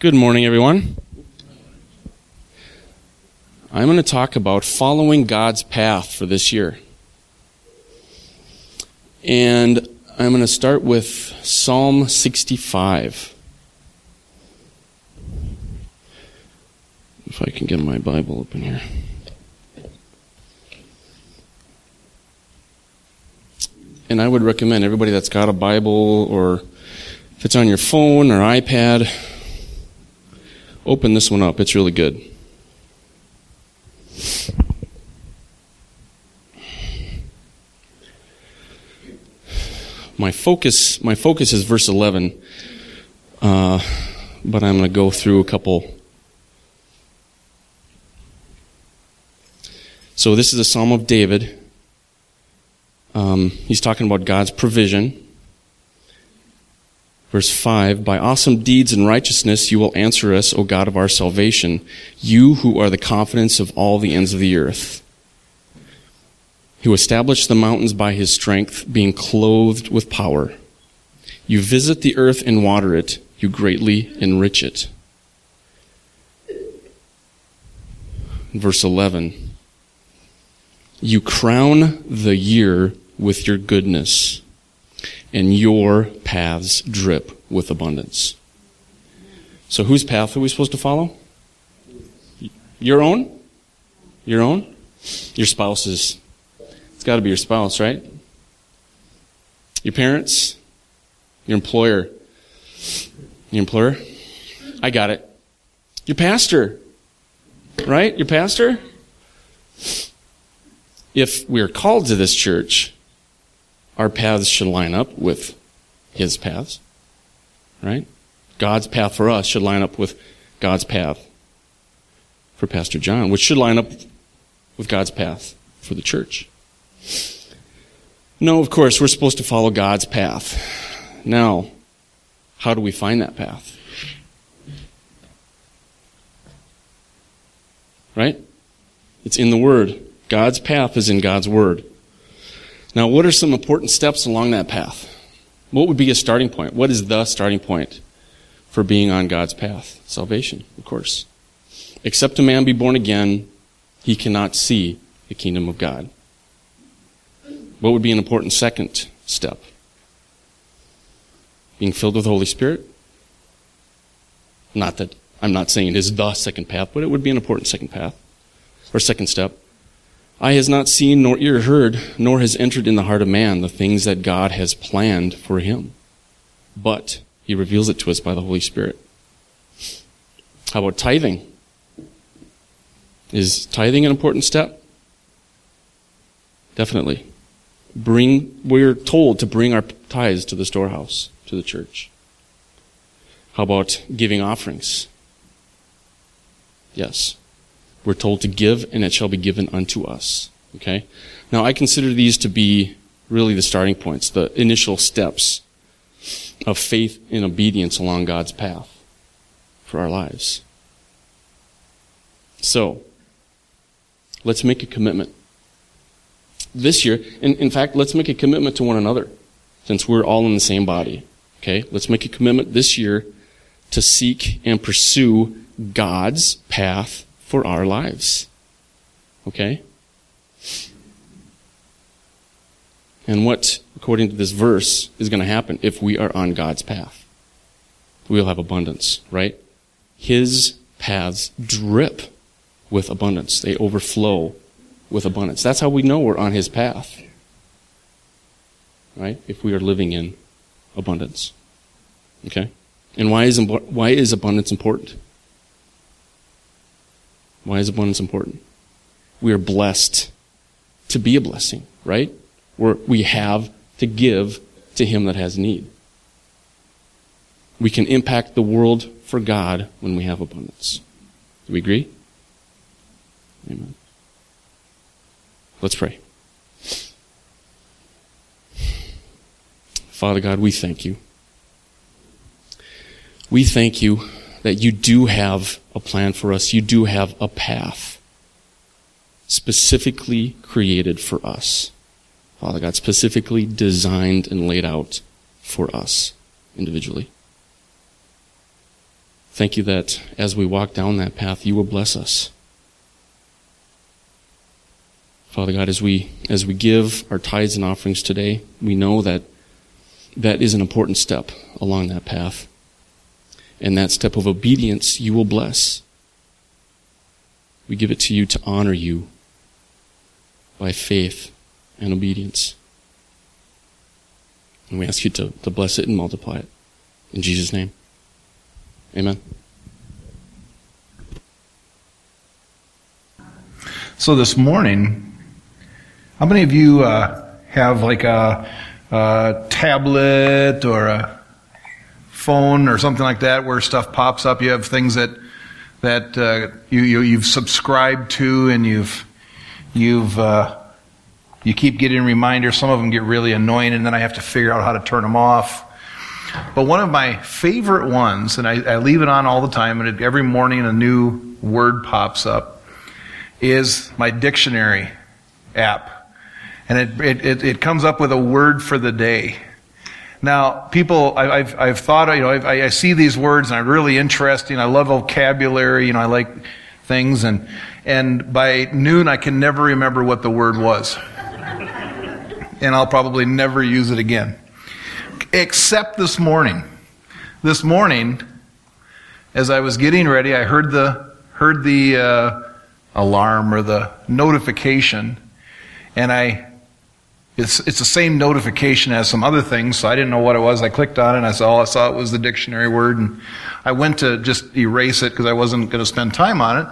Good morning, everyone. I'm going to talk about following God's path for this year. And I'm going to start with Psalm 65. If I can get my Bible open here. And I would recommend everybody that's got a Bible or if it's on your phone or iPad, open this one up. It's really good. My focus, my focus is verse 11, uh, but I'm going to go through a couple. So this is a Psalm of David. Um, he's talking about God's provision. Verse 5 By awesome deeds and righteousness you will answer us, O God of our salvation, you who are the confidence of all the ends of the earth. Who established the mountains by his strength, being clothed with power. You visit the earth and water it, you greatly enrich it. Verse 11 You crown the year with your goodness and your paths drip with abundance. So, whose path are we supposed to follow? Your own? Your own? Your spouse's. It's got to be your spouse, right? Your parents? Your employer? Your employer? I got it. Your pastor, right? Your pastor? If we're called to this church, our paths should line up with his paths, right? God's path for us should line up with God's path for Pastor John, which should line up with God's path for the church. No, of course, we're supposed to follow God's path. Now, how do we find that path? Right? It's in the Word. God's path is in God's Word. Now, what are some important steps along that path? What would be a starting point? What is the starting point for being on God's path? Salvation, of course. Except a man be born again, he cannot see the kingdom of God. What would be an important second step? Being filled with the Holy Spirit? Not that I'm not saying it is the second path, but it would be an important second path or second step. Eye has not seen nor ear heard, nor has entered in the heart of man the things that God has planned for him. But he reveals it to us by the Holy Spirit. How about tithing? Is tithing an important step? Definitely. Bring, we're told to bring our tithes to the storehouse, to the church. How about giving offerings? Yes. We're told to give, and it shall be given unto us. Okay? Now, I consider these to be really the starting points, the initial steps of faith and obedience along God's path for our lives. So, let's make a commitment. This year, in, in fact, let's make a commitment to one another, since we're all in the same body. Okay? Let's make a commitment this year to seek and pursue God's path for our lives. Okay? And what, according to this verse, is going to happen if we are on God's path? We'll have abundance, right? His paths drip with abundance. They overflow with abundance. That's how we know we're on His path. Right? If we are living in abundance. Okay? And why is, why is abundance important? Why is abundance important? We are blessed to be a blessing, right? We're, we have to give to him that has need. We can impact the world for God when we have abundance. Do we agree? Amen. Let's pray. Father God, we thank you. We thank you that you do have a plan for us. You do have a path specifically created for us. Father God, specifically designed and laid out for us individually. Thank you that as we walk down that path, you will bless us. Father God, as we as we give our tithes and offerings today, we know that that is an important step along that path. And that step of obedience you will bless. We give it to you to honor you by faith and obedience. And we ask you to, to bless it and multiply it. In Jesus' name. Amen. So this morning, how many of you uh, have like a, a tablet or a phone or something like that where stuff pops up? You have things that that uh, you, you you've subscribed to and you've you've uh, you keep getting reminders. Some of them get really annoying, and then I have to figure out how to turn them off. But one of my favorite ones, and I, I leave it on all the time, and it, every morning a new word pops up, is my dictionary app. And it, it, it, comes up with a word for the day. Now, people, I, have I've thought, you know, I, I see these words and I'm really interesting. I love vocabulary, you know, I like things. And, and by noon, I can never remember what the word was. and I'll probably never use it again except this morning. This morning, as I was getting ready, I heard the heard the uh, alarm or the notification, and I it's it's the same notification as some other things, so I didn't know what it was. I clicked on it, and I saw I saw it was the dictionary word, and I went to just erase it because I wasn't going to spend time on it,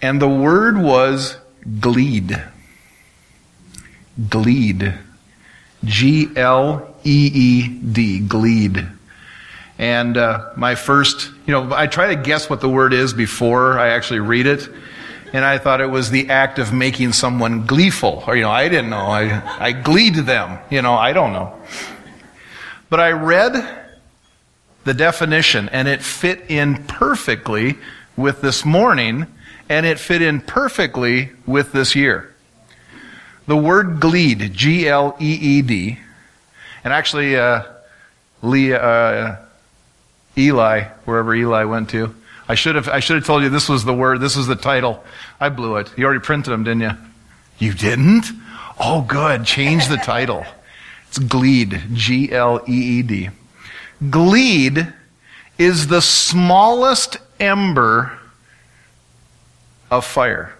and the word was gleed. Gleed. G L E E D, gleed. And uh, my first, you know, I try to guess what the word is before I actually read it. And I thought it was the act of making someone gleeful. Or, you know, I didn't know. I, I gleed them. You know, I don't know. But I read the definition and it fit in perfectly with this morning and it fit in perfectly with this year. The word gleed, G L E E D, and actually, uh, Lee, uh, Eli, wherever Eli went to, I should have I should have told you this was the word, this was the title. I blew it. You already printed them, didn't you? You didn't? Oh, good. Change the title. It's Gleed, G L E E D. Gleed is the smallest ember of fire.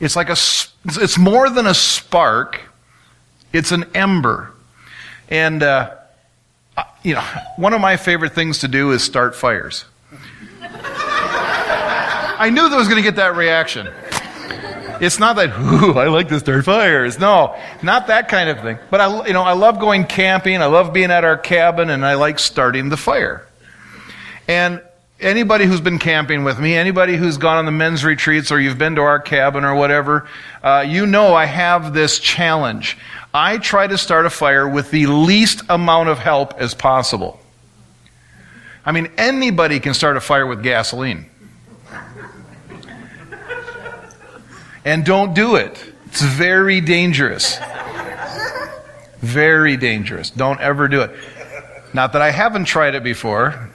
It's like a, it's more than a spark. It's an ember. And, uh, you know, one of my favorite things to do is start fires. I knew that was going to get that reaction. It's not that, ooh, I like this dirt fires. No, not that kind of thing. But I, you know, I love going camping. I love being at our cabin and I like starting the fire. And anybody who's been camping with me, anybody who's gone on the men's retreats or you've been to our cabin or whatever, uh, you know I have this challenge. I try to start a fire with the least amount of help as possible. I mean, anybody can start a fire with gasoline. And don't do it. It's very dangerous. Very dangerous. Don't ever do it. Not that I haven't tried it before.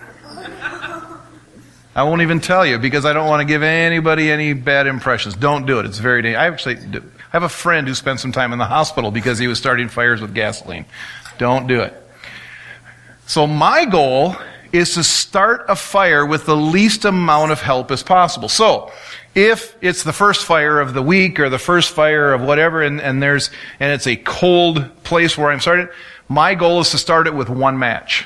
I won't even tell you because I don't want to give anybody any bad impressions. Don't do it. It's very dangerous. I actually do. I have a friend who spent some time in the hospital because he was starting fires with gasoline. Don't do it. So my goal is to start a fire with the least amount of help as possible. So, if it's the first fire of the week or the first fire of whatever and, and there's, and it's a cold place where I'm starting, my goal is to start it with one match.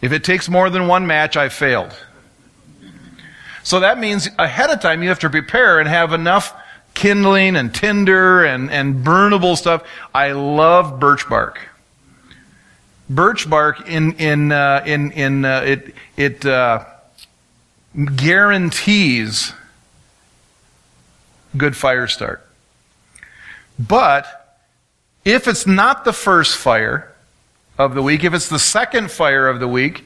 If it takes more than one match, I've failed. So that means ahead of time you have to prepare and have enough kindling and tinder and, and burnable stuff. I love birch bark. Birch bark in in uh, in in uh, it it uh, guarantees good fire start. But if it's not the first fire of the week, if it's the second fire of the week,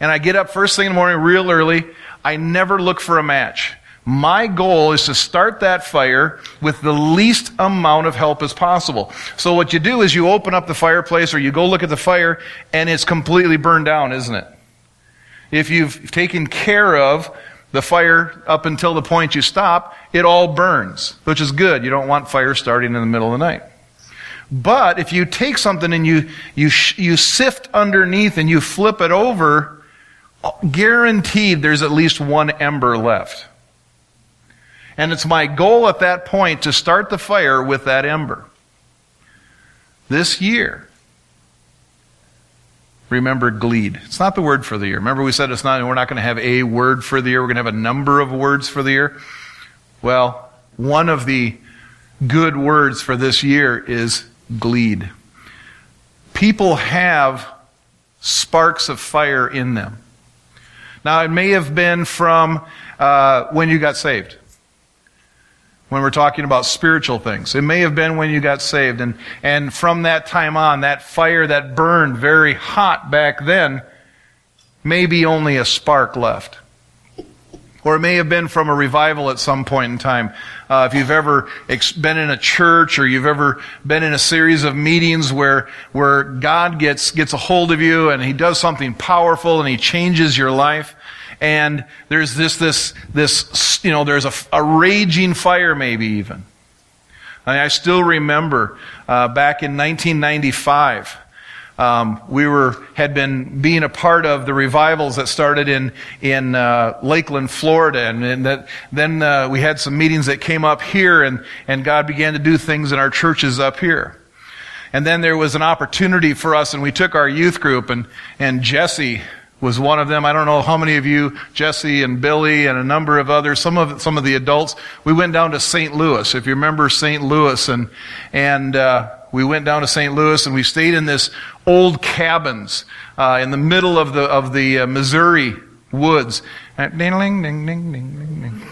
and I get up first thing in the morning real early, I never look for a match. My goal is to start that fire with the least amount of help as possible. So what you do is you open up the fireplace or you go look at the fire and it's completely burned down, isn't it? If you've taken care of the fire up until the point you stop, it all burns, which is good. You don't want fire starting in the middle of the night. But if you take something and you, you, you sift underneath and you flip it over, guaranteed there's at least one ember left. And it's my goal at that point to start the fire with that ember. This year, remember gleed. It's not the word for the year. Remember we said it's not, we're not going to have a word for the year. We're going to have a number of words for the year. Well, one of the good words for this year is gleed. People have sparks of fire in them. Now, it may have been from uh, when you got saved. When we're talking about spiritual things, it may have been when you got saved, and and from that time on, that fire that burned very hot back then, may be only a spark left. Or it may have been from a revival at some point in time. Uh, if you've ever ex- been in a church or you've ever been in a series of meetings where, where God gets, gets a hold of you and He does something powerful and He changes your life. And there's this, this, this, you know, there's a, a raging fire maybe even. I, I still remember, uh, back in 1995, um, we were had been being a part of the revivals that started in in uh, Lakeland, Florida, and, and that then uh, we had some meetings that came up here, and and God began to do things in our churches up here. And then there was an opportunity for us, and we took our youth group, and and Jesse was one of them. I don't know how many of you, Jesse and Billy and a number of others, some of some of the adults. We went down to St. Louis. If you remember St. Louis, and and uh, we went down to St. Louis and we stayed in this old cabins uh, in the middle of the of the uh, Missouri woods. Ding ding ding ding ding ding.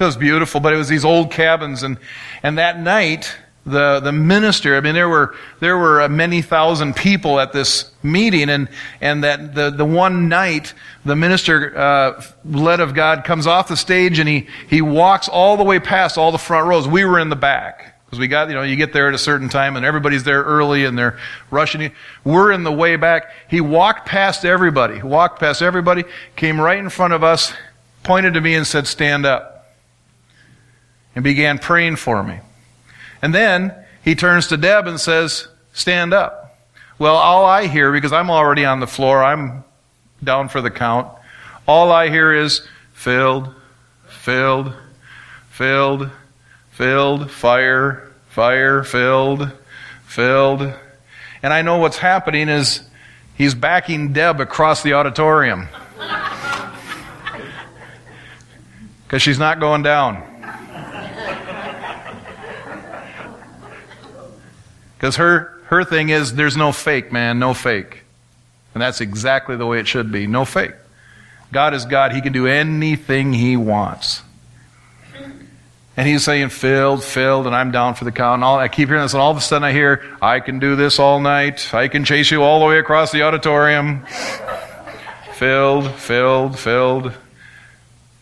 It was beautiful, but it was these old cabins, and and that night the the minister. I mean, there were there were uh, many thousand people at this meeting, and and that the the one night the minister, uh, led of God, comes off the stage and he he walks all the way past all the front rows. We were in the back. Because we got, you know, you get there at a certain time and everybody's there early and they're rushing. We're in the way back. He walked past everybody, walked past everybody, came right in front of us, pointed to me and said, stand up. And began praying for me. And then he turns to Deb and says, stand up. Well, all I hear, because I'm already on the floor, I'm down for the count, all I hear is filled, filled, filled, filled, fire, fire, filled, filled. And I know what's happening is he's backing Deb across the auditorium. Because she's not going down. Because her, her thing is there's no fake, man, no fake. And that's exactly the way it should be no fake. God is God, He can do anything He wants. And he's saying, filled, filled, and I'm down for the count. And all, I keep hearing this, and all of a sudden I hear, I can do this all night. I can chase you all the way across the auditorium. filled, filled, filled.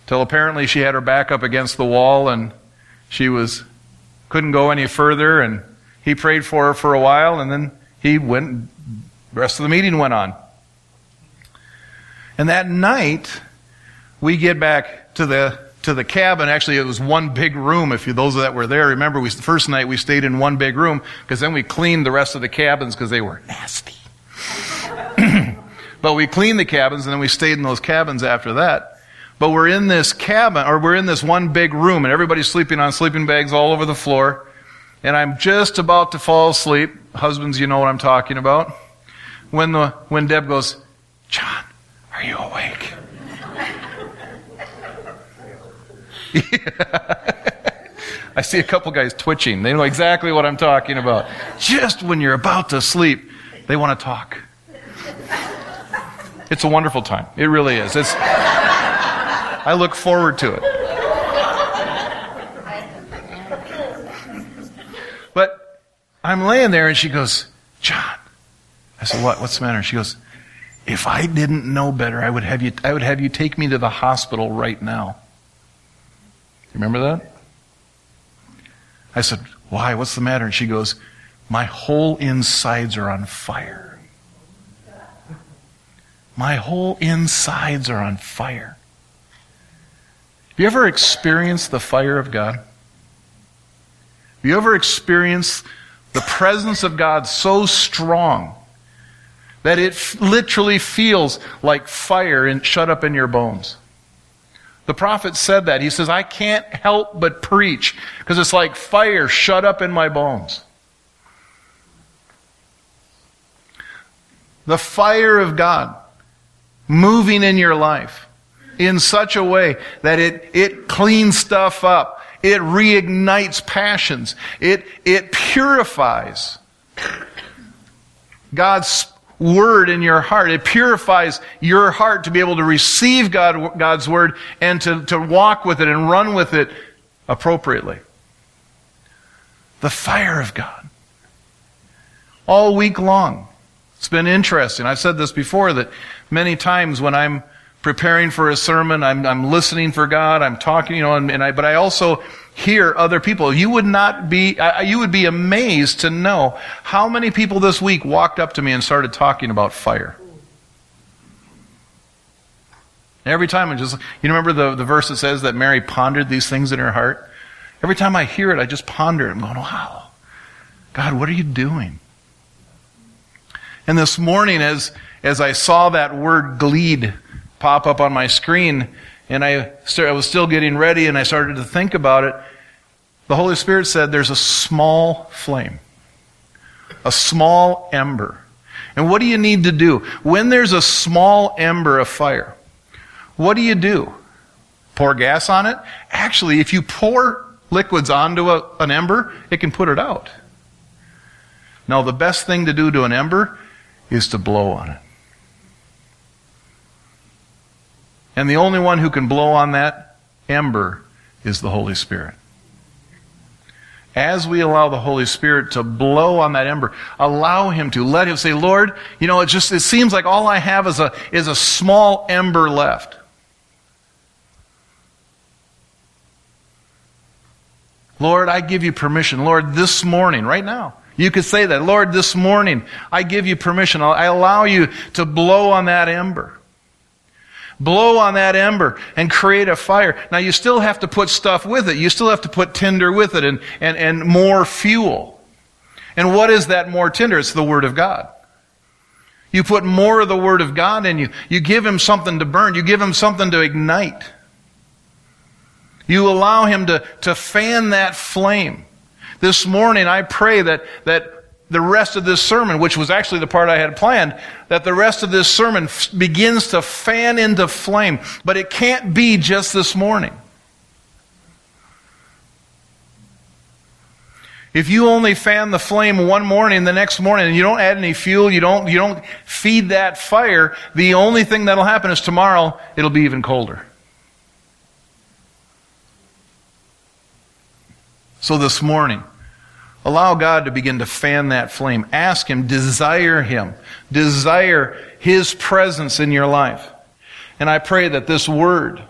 Till apparently she had her back up against the wall and she was, couldn't go any further. And he prayed for her for a while, and then he went, the rest of the meeting went on. And that night, we get back to the to the cabin. Actually, it was one big room. If you, those that were there, remember, we, the first night we stayed in one big room because then we cleaned the rest of the cabins because they were nasty. but we cleaned the cabins and then we stayed in those cabins after that. But we're in this cabin, or we're in this one big room, and everybody's sleeping on sleeping bags all over the floor. And I'm just about to fall asleep. Husbands, you know what I'm talking about. When the when Deb goes, John, are you awake? I see a couple guys twitching. They know exactly what I'm talking about. Just when you're about to sleep, they want to talk. It's a wonderful time. It really is. It's, I look forward to it. But I'm laying there and she goes, John. I said, What? What's the matter? She goes, If I didn't know better, I would have you, I would have you take me to the hospital right now. Remember that? I said, Why? What's the matter? And she goes, My whole insides are on fire. My whole insides are on fire. Have you ever experienced the fire of God? Have you ever experienced the presence of God so strong that it f- literally feels like fire and shut up in your bones? The prophet said that. He says, I can't help but preach because it's like fire shut up in my bones. The fire of God moving in your life in such a way that it, it cleans stuff up. It reignites passions. It, it purifies God's word in your heart. It purifies your heart to be able to receive God, God's word and to, to walk with it and run with it appropriately. The fire of God. All week long. It's been interesting. I've said this before that many times when I'm preparing for a sermon, I'm, I'm listening for God, I'm talking, you know, and, and I, but I also hear other people. You would not be, you would be amazed to know how many people this week walked up to me and started talking about fire. Every time I just, you remember the, the verse that says that Mary pondered these things in her heart? Every time I hear it, I just ponder it. I'm going, wow, God, what are you doing? And this morning, as, as I saw that word gleed pop up on my screen, and I, I was still getting ready and I started to think about it, the Holy Spirit said there's a small flame, a small ember. And what do you need to do? When there's a small ember of fire, what do you do? Pour gas on it? Actually, if you pour liquids onto a, an ember, it can put it out. Now, the best thing to do to an ember is to blow on it. And the only one who can blow on that ember is the Holy Spirit. As we allow the Holy Spirit to blow on that ember, allow Him to. Let Him say, Lord, you know, it just, it seems like all I have is a, is a small ember left. Lord, I give you permission. Lord, this morning, right now, you could say that. Lord, this morning, I give you permission. I allow you to blow on that ember. Blow on that ember and create a fire. Now you still have to put stuff with it. You still have to put tinder with it and, and, and more fuel. And what is that more tinder? It's the Word of God. You put more of the Word of God in you. You give Him something to burn. You give Him something to ignite. You allow Him to, to fan that flame. This morning I pray that, that the rest of this sermon, which was actually the part I had planned, that the rest of this sermon f- begins to fan into flame. But it can't be just this morning. If you only fan the flame one morning, the next morning, and you don't add any fuel, you don't, you don't feed that fire, the only thing that'll happen is tomorrow it'll be even colder. So this morning, allow God to begin to fan that flame. Ask Him, desire Him, desire His presence in your life. And I pray that this word,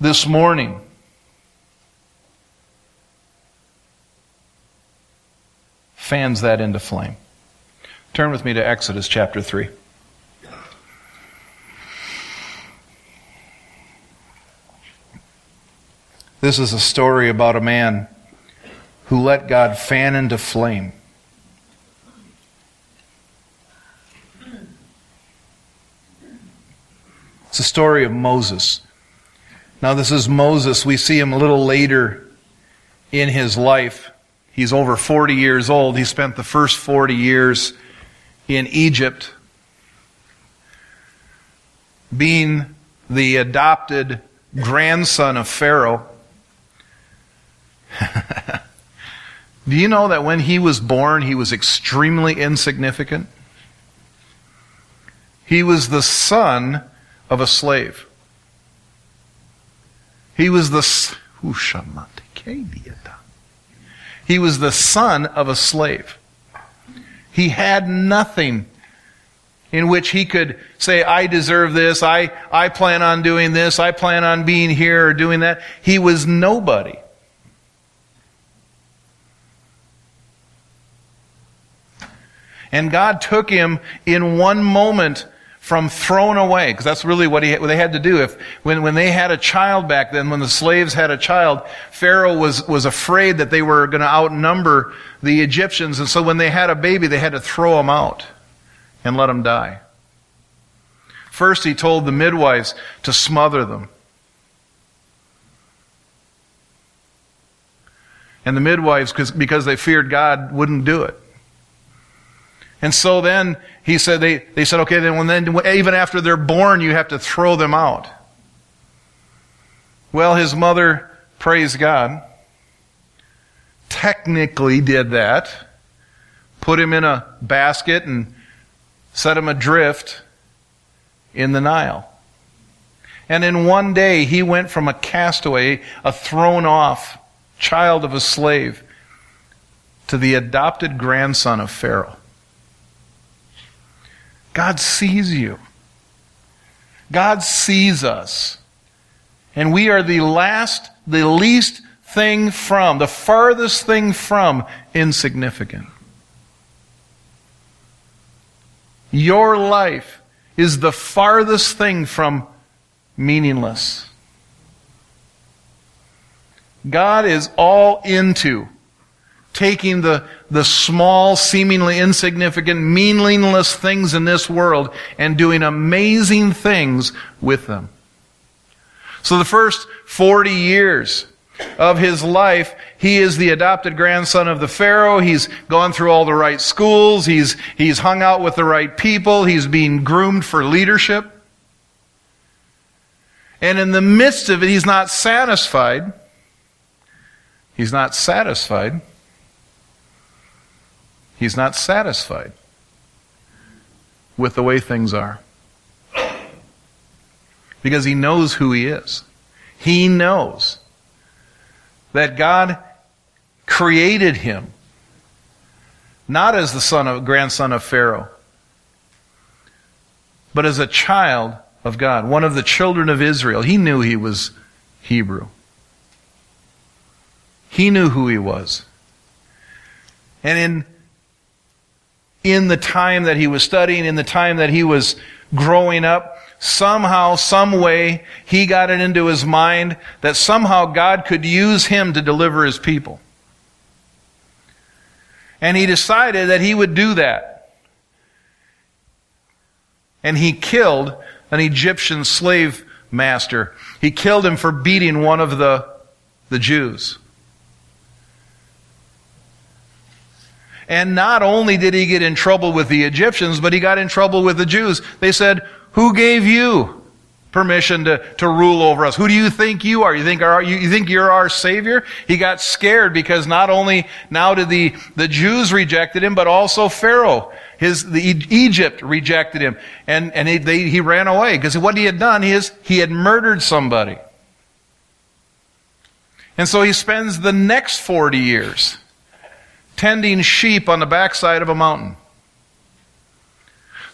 this morning, fans that into flame. Turn with me to Exodus chapter 3. This is a story about a man who let God fan into flame. It's a story of Moses. Now, this is Moses. We see him a little later in his life. He's over 40 years old. He spent the first 40 years in Egypt being the adopted grandson of Pharaoh. Do you know that when he was born, he was extremely insignificant? He was the son of a slave. He was the he was the son of a slave. He had nothing in which he could say, I deserve this, I, I plan on doing this, I plan on being here or doing that. He was nobody. And God took him in one moment from thrown away, because that's really what, he, what they had to do. If, when, when they had a child back then, when the slaves had a child, Pharaoh was, was afraid that they were going to outnumber the Egyptians. And so when they had a baby, they had to throw him out and let him die. First, he told the midwives to smother them. And the midwives, because they feared God, wouldn't do it. And so then he said they, they said, okay, then when then even after they're born, you have to throw them out. Well, his mother, praise God, technically did that, put him in a basket and set him adrift in the Nile. And in one day, he went from a castaway, a thrown off child of a slave, to the adopted grandson of Pharaoh. God sees you. God sees us. And we are the last, the least thing from, the farthest thing from insignificant. Your life is the farthest thing from meaningless. God is all into taking the, the small, seemingly insignificant, meaningless things in this world and doing amazing things with them. So the first 40 years of his life, he is the adopted grandson of the Pharaoh. He's gone through all the right schools. He's, he's hung out with the right people. He's being groomed for leadership. And in the midst of it, he's not satisfied. He's not satisfied He's not satisfied with the way things are. Because he knows who he is. He knows that God created him not as the son of grandson of Pharaoh, but as a child of God, one of the children of Israel. He knew he was Hebrew. He knew who he was. And in in the time that he was studying, in the time that he was growing up, somehow, some way, he got it into his mind that somehow God could use him to deliver his people. And he decided that he would do that. And he killed an Egyptian slave master. He killed him for beating one of the, the Jews. And not only did he get in trouble with the Egyptians, but he got in trouble with the Jews. They said, Who gave you permission to, to rule over us? Who do you think you are? You think, you, you think you're our Savior? He got scared because not only now did the, the Jews rejected him, but also Pharaoh. His, the, Egypt rejected him. And, and he, they, he ran away because what he had done is he had murdered somebody. And so he spends the next 40 years tending sheep on the backside of a mountain.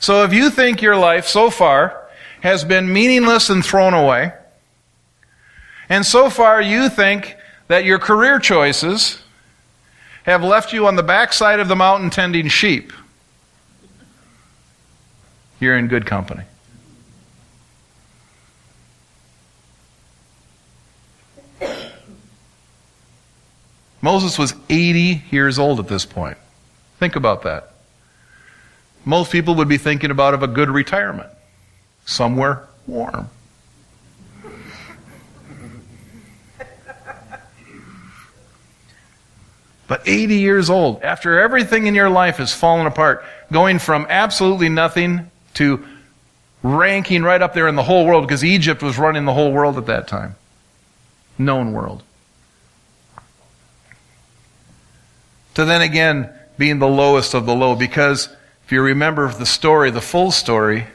So if you think your life so far has been meaningless and thrown away, and so far you think that your career choices have left you on the backside of the mountain tending sheep, you're in good company. Moses was 80 years old at this point. Think about that. Most people would be thinking about of a good retirement. Somewhere warm. But 80 years old, after everything in your life has fallen apart, going from absolutely nothing to ranking right up there in the whole world, because Egypt was running the whole world at that time. Known world. To then again being the lowest of the low. Because if you remember the story, the full story,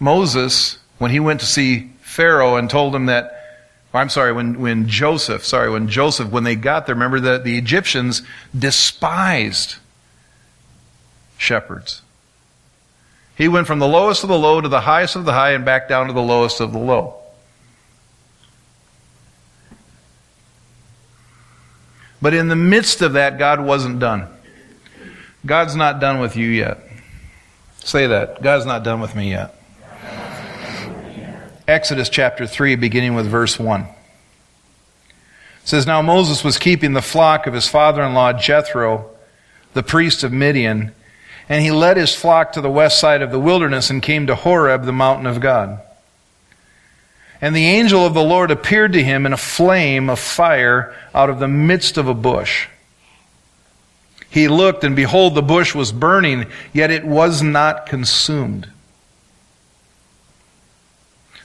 Moses, when he went to see Pharaoh and told him that, I'm sorry, when, when Joseph, sorry, when Joseph, when they got there, remember that the Egyptians despised shepherds. He went from the lowest of the low to the highest of the high and back down to the lowest of the low. But in the midst of that, God wasn't done. God's not done with you yet. Say that. God's not done with me yet. Exodus chapter 3, beginning with verse 1. It says, Now Moses was keeping the flock of his father in law Jethro, the priest of Midian, and he led his flock to the west side of the wilderness and came to Horeb, the mountain of God. And the angel of the Lord appeared to him in a flame of fire out of the midst of a bush. He looked, and behold, the bush was burning, yet it was not consumed.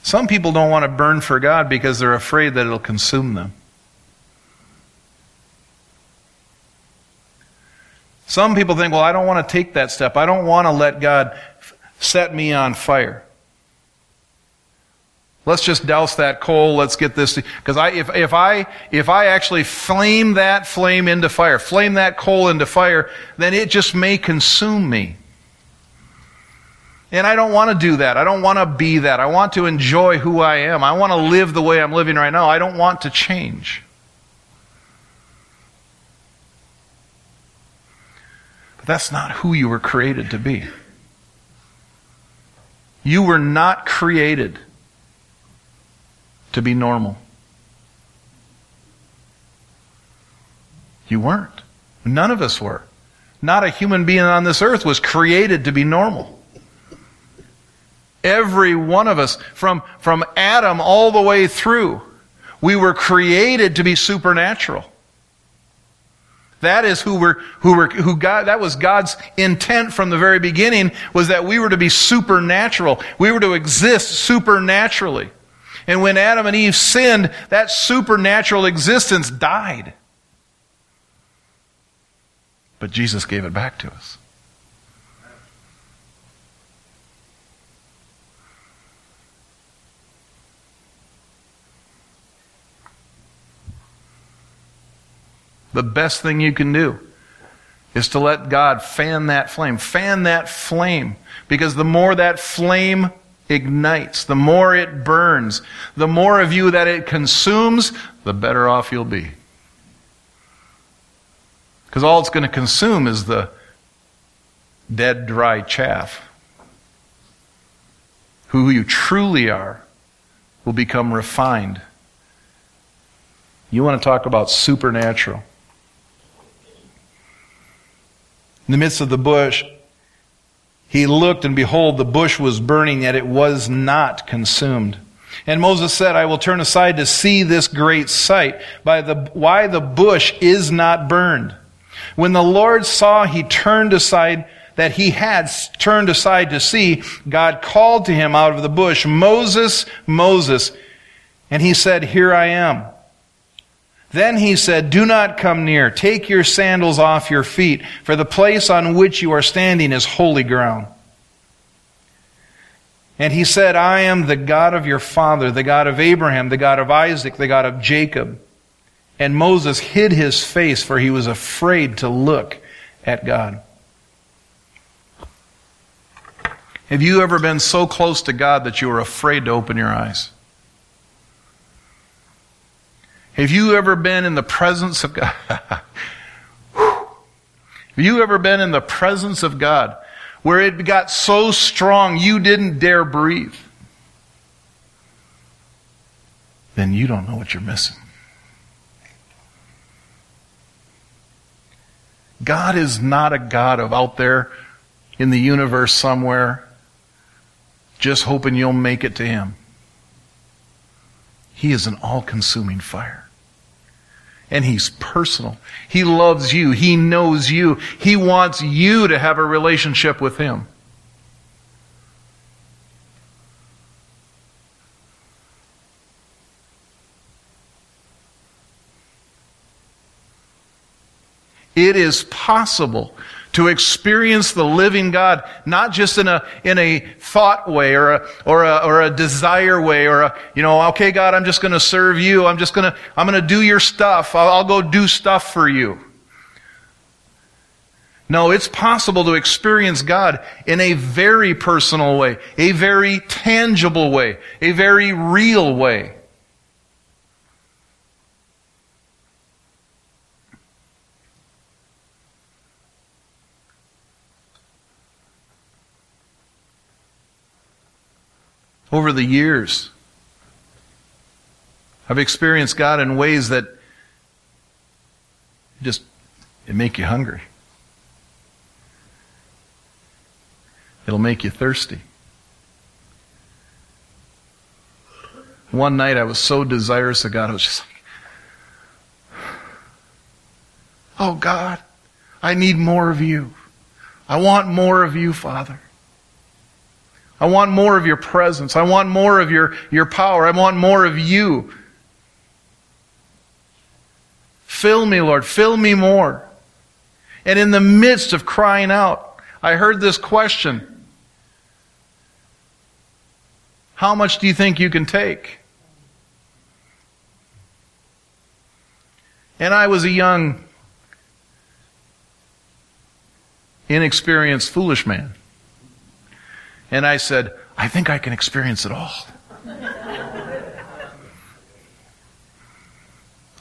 Some people don't want to burn for God because they're afraid that it'll consume them. Some people think, well, I don't want to take that step. I don't want to let God set me on fire. Let's just douse that coal. Let's get this. Because I, if, if I, if I actually flame that flame into fire, flame that coal into fire, then it just may consume me. And I don't want to do that. I don't want to be that. I want to enjoy who I am. I want to live the way I'm living right now. I don't want to change. But that's not who you were created to be. You were not created to be normal. You weren't. None of us were. Not a human being on this earth was created to be normal. Every one of us, from, from Adam all the way through, we were created to be supernatural. That is who we're, who we're, who God, that was God's intent from the very beginning was that we were to be supernatural. We were to exist supernaturally. And when Adam and Eve sinned, that supernatural existence died. But Jesus gave it back to us. The best thing you can do is to let God fan that flame. Fan that flame. Because the more that flame ignites, the more it burns, the more of you that it consumes, the better off you'll be. Because all it's going to consume is the dead, dry chaff. Who you truly are will become refined. You want to talk about supernatural. In the midst of the bush, he looked, and behold, the bush was burning, yet it was not consumed. And Moses said, I will turn aside to see this great sight, by the, why the bush is not burned. When the Lord saw he turned aside, that he had turned aside to see, God called to him out of the bush, Moses, Moses. And he said, Here I am. Then he said, Do not come near. Take your sandals off your feet, for the place on which you are standing is holy ground. And he said, I am the God of your father, the God of Abraham, the God of Isaac, the God of Jacob. And Moses hid his face, for he was afraid to look at God. Have you ever been so close to God that you were afraid to open your eyes? Have you ever been in the presence of God? Have you ever been in the presence of God where it got so strong you didn't dare breathe? Then you don't know what you're missing. God is not a God of out there in the universe somewhere just hoping you'll make it to Him. He is an all consuming fire and He's personal. He loves you. He knows you. He wants you to have a relationship with Him. It is possible to experience the living God, not just in a, in a thought way or a, or a, or a desire way or a, you know, okay, God, I'm just going to serve you. I'm just going to, I'm going to do your stuff. I'll, I'll go do stuff for you. No, it's possible to experience God in a very personal way, a very tangible way, a very real way. Over the years. I've experienced God in ways that just it make you hungry. It'll make you thirsty. One night I was so desirous of God, I was just like, Oh God, I need more of you. I want more of you, Father. I want more of your presence. I want more of your, your power. I want more of you. Fill me, Lord. Fill me more. And in the midst of crying out, I heard this question How much do you think you can take? And I was a young, inexperienced, foolish man. And I said, I think I can experience it all.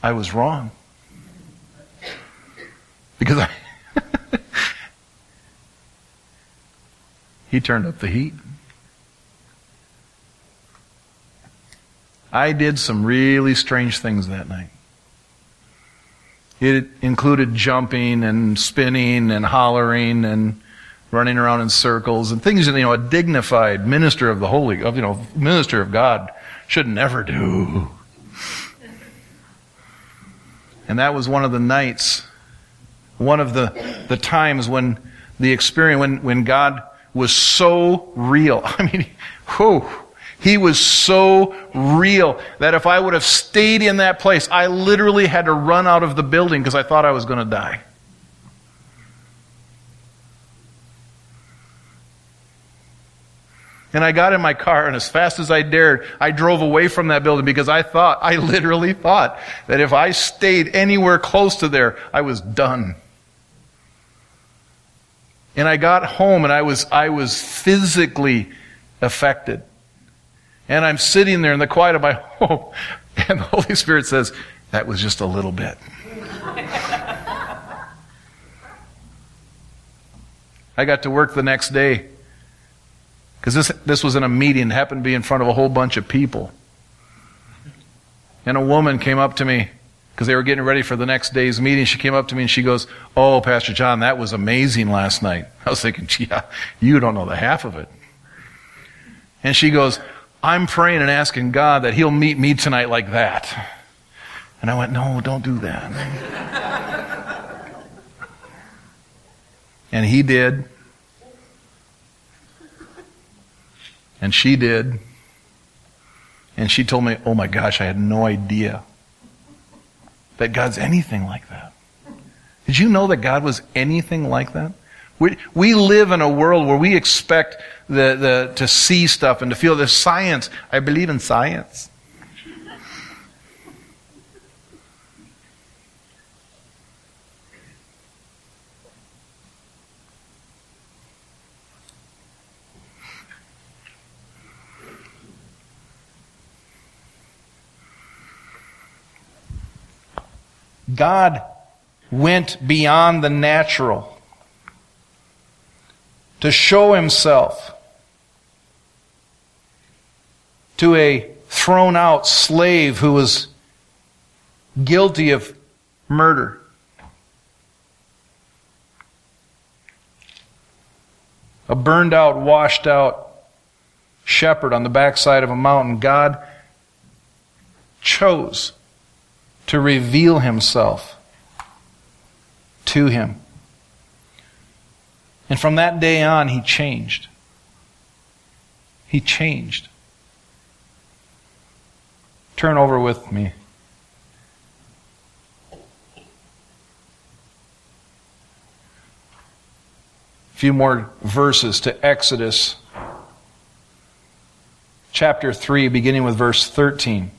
I was wrong. Because I. he turned up the heat. I did some really strange things that night. It included jumping and spinning and hollering and running around in circles and things that you know a dignified minister of the holy of you know minister of God should never do. And that was one of the nights, one of the the times when the experience when when God was so real. I mean, whew, he was so real that if I would have stayed in that place, I literally had to run out of the building because I thought I was going to die. And I got in my car, and as fast as I dared, I drove away from that building because I thought, I literally thought, that if I stayed anywhere close to there, I was done. And I got home, and I was, I was physically affected. And I'm sitting there in the quiet of my home, and the Holy Spirit says, That was just a little bit. I got to work the next day because this, this was in a meeting, happened to be in front of a whole bunch of people. And a woman came up to me because they were getting ready for the next day's meeting. She came up to me and she goes, Oh, Pastor John, that was amazing last night. I was thinking, Yeah, you don't know the half of it. And she goes, I'm praying and asking God that He'll meet me tonight like that. And I went, No, don't do that. and He did. And she did. And she told me, oh my gosh, I had no idea that God's anything like that. Did you know that God was anything like that? We, we live in a world where we expect the, the, to see stuff and to feel the science. I believe in science. God went beyond the natural to show himself to a thrown out slave who was guilty of murder. A burned out, washed out shepherd on the backside of a mountain. God chose to reveal himself to him. And from that day on, he changed. He changed. Turn over with me. A few more verses to Exodus chapter 3, beginning with verse 13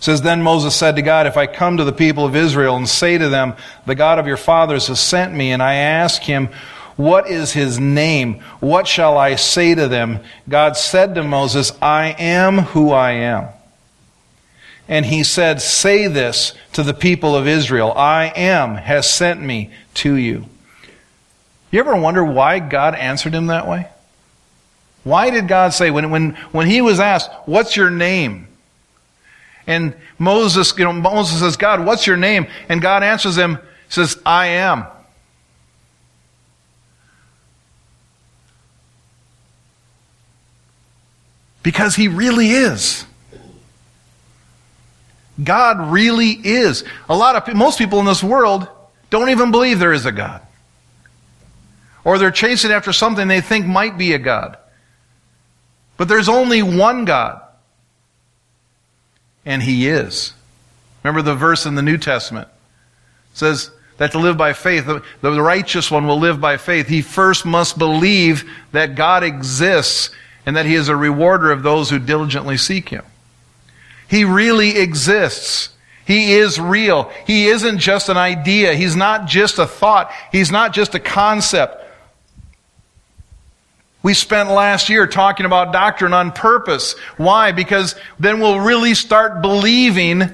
says, Then Moses said to God, If I come to the people of Israel and say to them, The God of your fathers has sent me, and I ask him, What is his name? What shall I say to them? God said to Moses, I am who I am. And he said, Say this to the people of Israel I am has sent me to you. You ever wonder why God answered him that way? Why did God say, when, when, when he was asked, What's your name? And Moses, you know, Moses says, God, what's your name? And God answers him, says, I am. Because he really is. God really is. A lot of most people in this world don't even believe there is a God. Or they're chasing after something they think might be a God. But there's only one God. And he is. Remember the verse in the New Testament. It says that to live by faith, the, the righteous one will live by faith. He first must believe that God exists and that he is a rewarder of those who diligently seek him. He really exists. He is real. He isn't just an idea. He's not just a thought. He's not just a concept. We spent last year talking about doctrine on purpose. Why? Because then we'll really start believing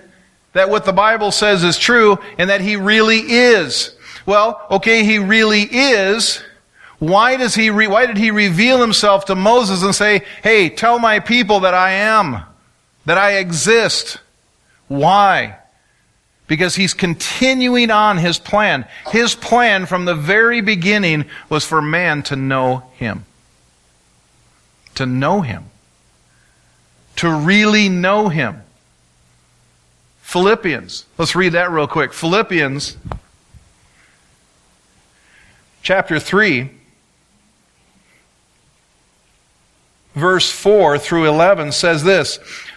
that what the Bible says is true and that He really is. Well, okay, He really is. Why does He, re- why did He reveal Himself to Moses and say, hey, tell my people that I am? that I exist. Why? Because he's continuing on his plan. His plan from the very beginning was for man to know him. To know him. To really know him. Philippians. Let's read that real quick. Philippians chapter 3 verse 4 through 11 says this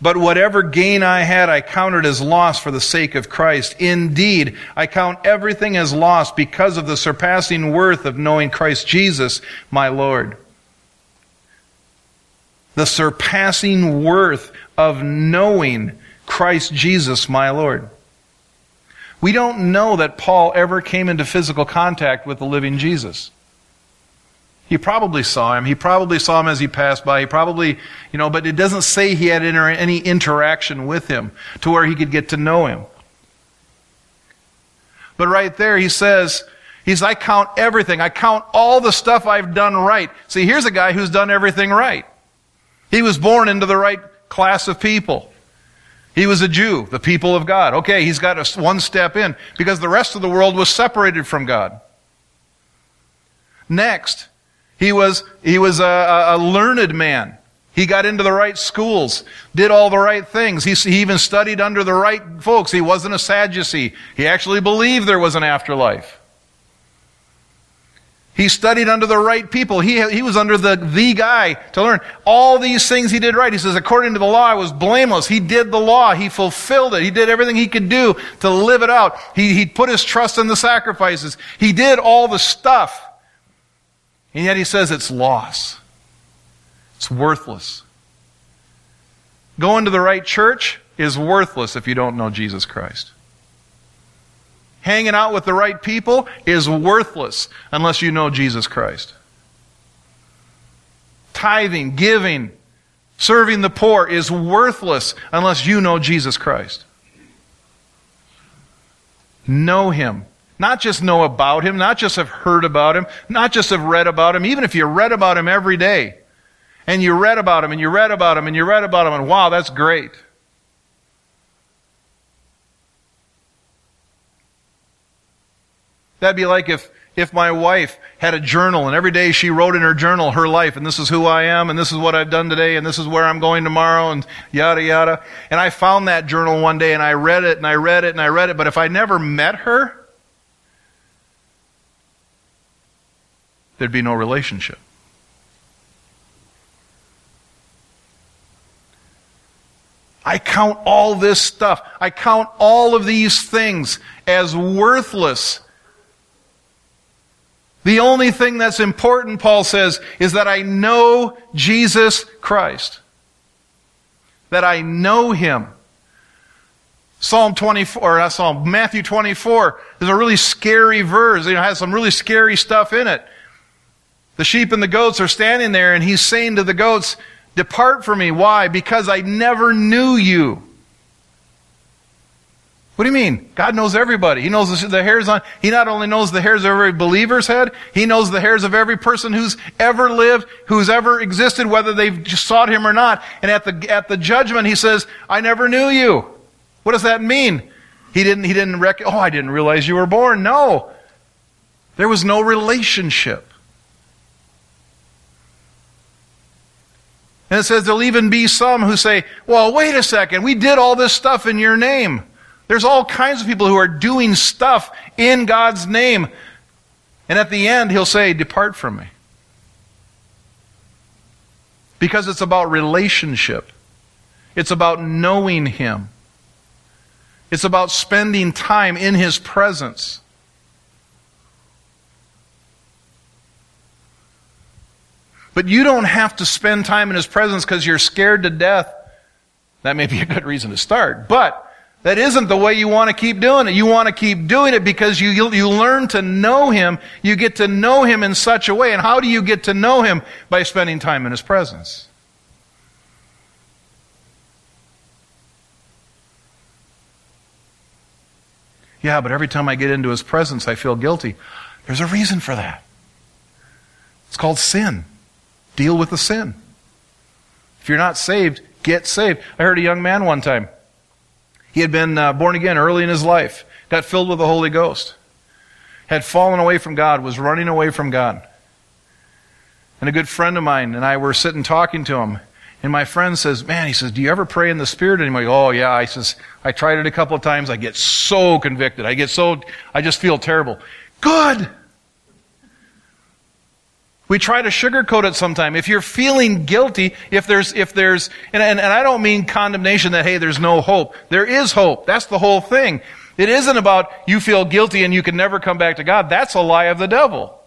But whatever gain I had, I counted as loss for the sake of Christ. Indeed, I count everything as loss because of the surpassing worth of knowing Christ Jesus, my Lord. The surpassing worth of knowing Christ Jesus, my Lord. We don't know that Paul ever came into physical contact with the living Jesus. He probably saw him. He probably saw him as he passed by. He probably, you know, but it doesn't say he had inter- any interaction with him to where he could get to know him. But right there, he says, he's, I count everything. I count all the stuff I've done right. See, here's a guy who's done everything right. He was born into the right class of people. He was a Jew, the people of God. Okay, he's got a, one step in because the rest of the world was separated from God. Next, he was, he was a, a learned man. He got into the right schools, did all the right things. He, he even studied under the right folks. He wasn't a Sadducee. He actually believed there was an afterlife. He studied under the right people. He, he was under the, the guy to learn. All these things he did right. He says, according to the law, I was blameless. He did the law. He fulfilled it. He did everything he could do to live it out. He, he put his trust in the sacrifices. He did all the stuff. And yet he says it's loss. It's worthless. Going to the right church is worthless if you don't know Jesus Christ. Hanging out with the right people is worthless unless you know Jesus Christ. Tithing, giving, serving the poor is worthless unless you know Jesus Christ. Know Him. Not just know about him, not just have heard about him, not just have read about him, even if you read about him every day. And you read about him and you read about him and you read about him and wow, that's great. That'd be like if, if my wife had a journal and every day she wrote in her journal her life and this is who I am and this is what I've done today and this is where I'm going tomorrow and yada yada. And I found that journal one day and I read it and I read it and I read it, but if I never met her, there'd be no relationship. I count all this stuff. I count all of these things as worthless. The only thing that's important, Paul says, is that I know Jesus Christ. That I know Him. Psalm 24, or not Psalm, Matthew 24 is a really scary verse. It has some really scary stuff in it. The sheep and the goats are standing there and he's saying to the goats, depart from me. Why? Because I never knew you. What do you mean? God knows everybody. He knows the hairs on, He not only knows the hairs of every believer's head, He knows the hairs of every person who's ever lived, who's ever existed, whether they've sought Him or not. And at the, at the judgment, He says, I never knew you. What does that mean? He didn't, He didn't rec- oh, I didn't realize you were born. No. There was no relationship. And it says there'll even be some who say, well, wait a second, we did all this stuff in your name. There's all kinds of people who are doing stuff in God's name. And at the end, he'll say, Depart from me. Because it's about relationship, it's about knowing Him, it's about spending time in His presence. But you don't have to spend time in His presence because you're scared to death. That may be a good reason to start. But that isn't the way you want to keep doing it. You want to keep doing it because you, you learn to know Him. You get to know Him in such a way. And how do you get to know Him? By spending time in His presence. Yeah, but every time I get into His presence, I feel guilty. There's a reason for that. It's called sin. Deal with the sin. If you're not saved, get saved. I heard a young man one time. He had been uh, born again early in his life, got filled with the Holy Ghost, had fallen away from God, was running away from God. And a good friend of mine and I were sitting talking to him. And my friend says, Man, he says, Do you ever pray in the Spirit anymore? Oh, yeah. I says, I tried it a couple of times. I get so convicted. I get so, I just feel terrible. Good. We try to sugarcoat it sometime. If you're feeling guilty, if there's, if there's, and, and, and I don't mean condemnation that, hey, there's no hope. There is hope. That's the whole thing. It isn't about you feel guilty and you can never come back to God. That's a lie of the devil.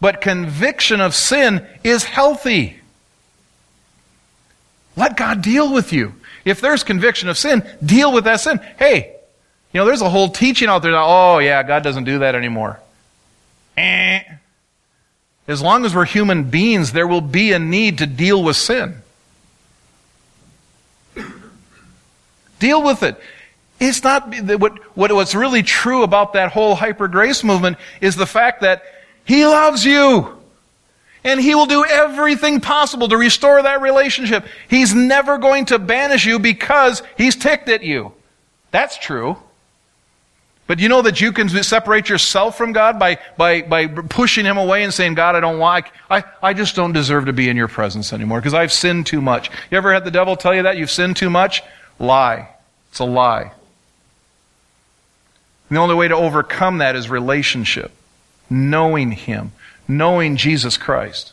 But conviction of sin is healthy. Let God deal with you. If there's conviction of sin, deal with that sin. Hey, you know, there's a whole teaching out there that, oh yeah, God doesn't do that anymore. Eh. As long as we're human beings, there will be a need to deal with sin. Deal with it. It's not what, what, what's really true about that whole hyper grace movement is the fact that He loves you. And He will do everything possible to restore that relationship. He's never going to banish you because He's ticked at you. That's true. But you know that you can separate yourself from God by, by, by pushing Him away and saying, God, I don't want, I, I just don't deserve to be in your presence anymore because I've sinned too much. You ever had the devil tell you that? You've sinned too much? Lie. It's a lie. And the only way to overcome that is relationship. Knowing Him. Knowing Jesus Christ.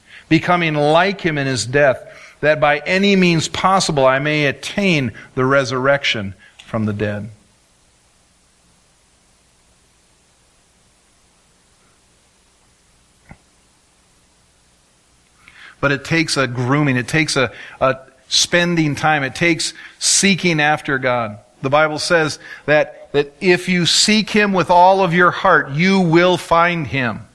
becoming like him in his death, that by any means possible I may attain the resurrection from the dead. But it takes a grooming, it takes a, a spending time, it takes seeking after God. The Bible says that, that if you seek Him with all of your heart, you will find Him.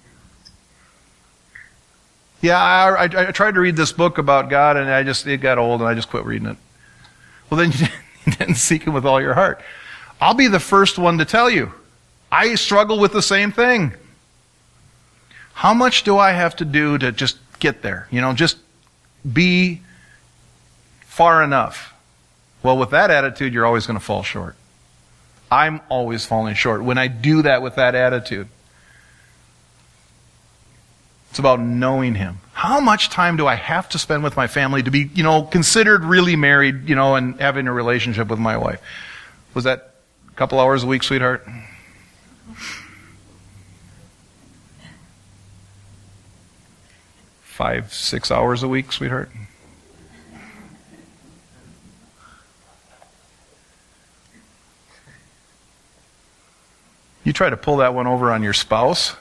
Yeah, I, I, I, tried to read this book about God, and I just it got old, and I just quit reading it. Well, then you didn't seek Him with all your heart. I'll be the first one to tell you. I struggle with the same thing. How much do I have to do to just get there? You know, just be far enough. Well, with that attitude, you're always going to fall short. I'm always falling short when I do that with that attitude. It's about knowing Him. How much time do I have to spend with my family to be, you know, considered really married, you know, and having a relationship with my wife? Was that a couple hours a week, sweetheart? Five, six hours a week, sweetheart? You try to pull that one over on your spouse,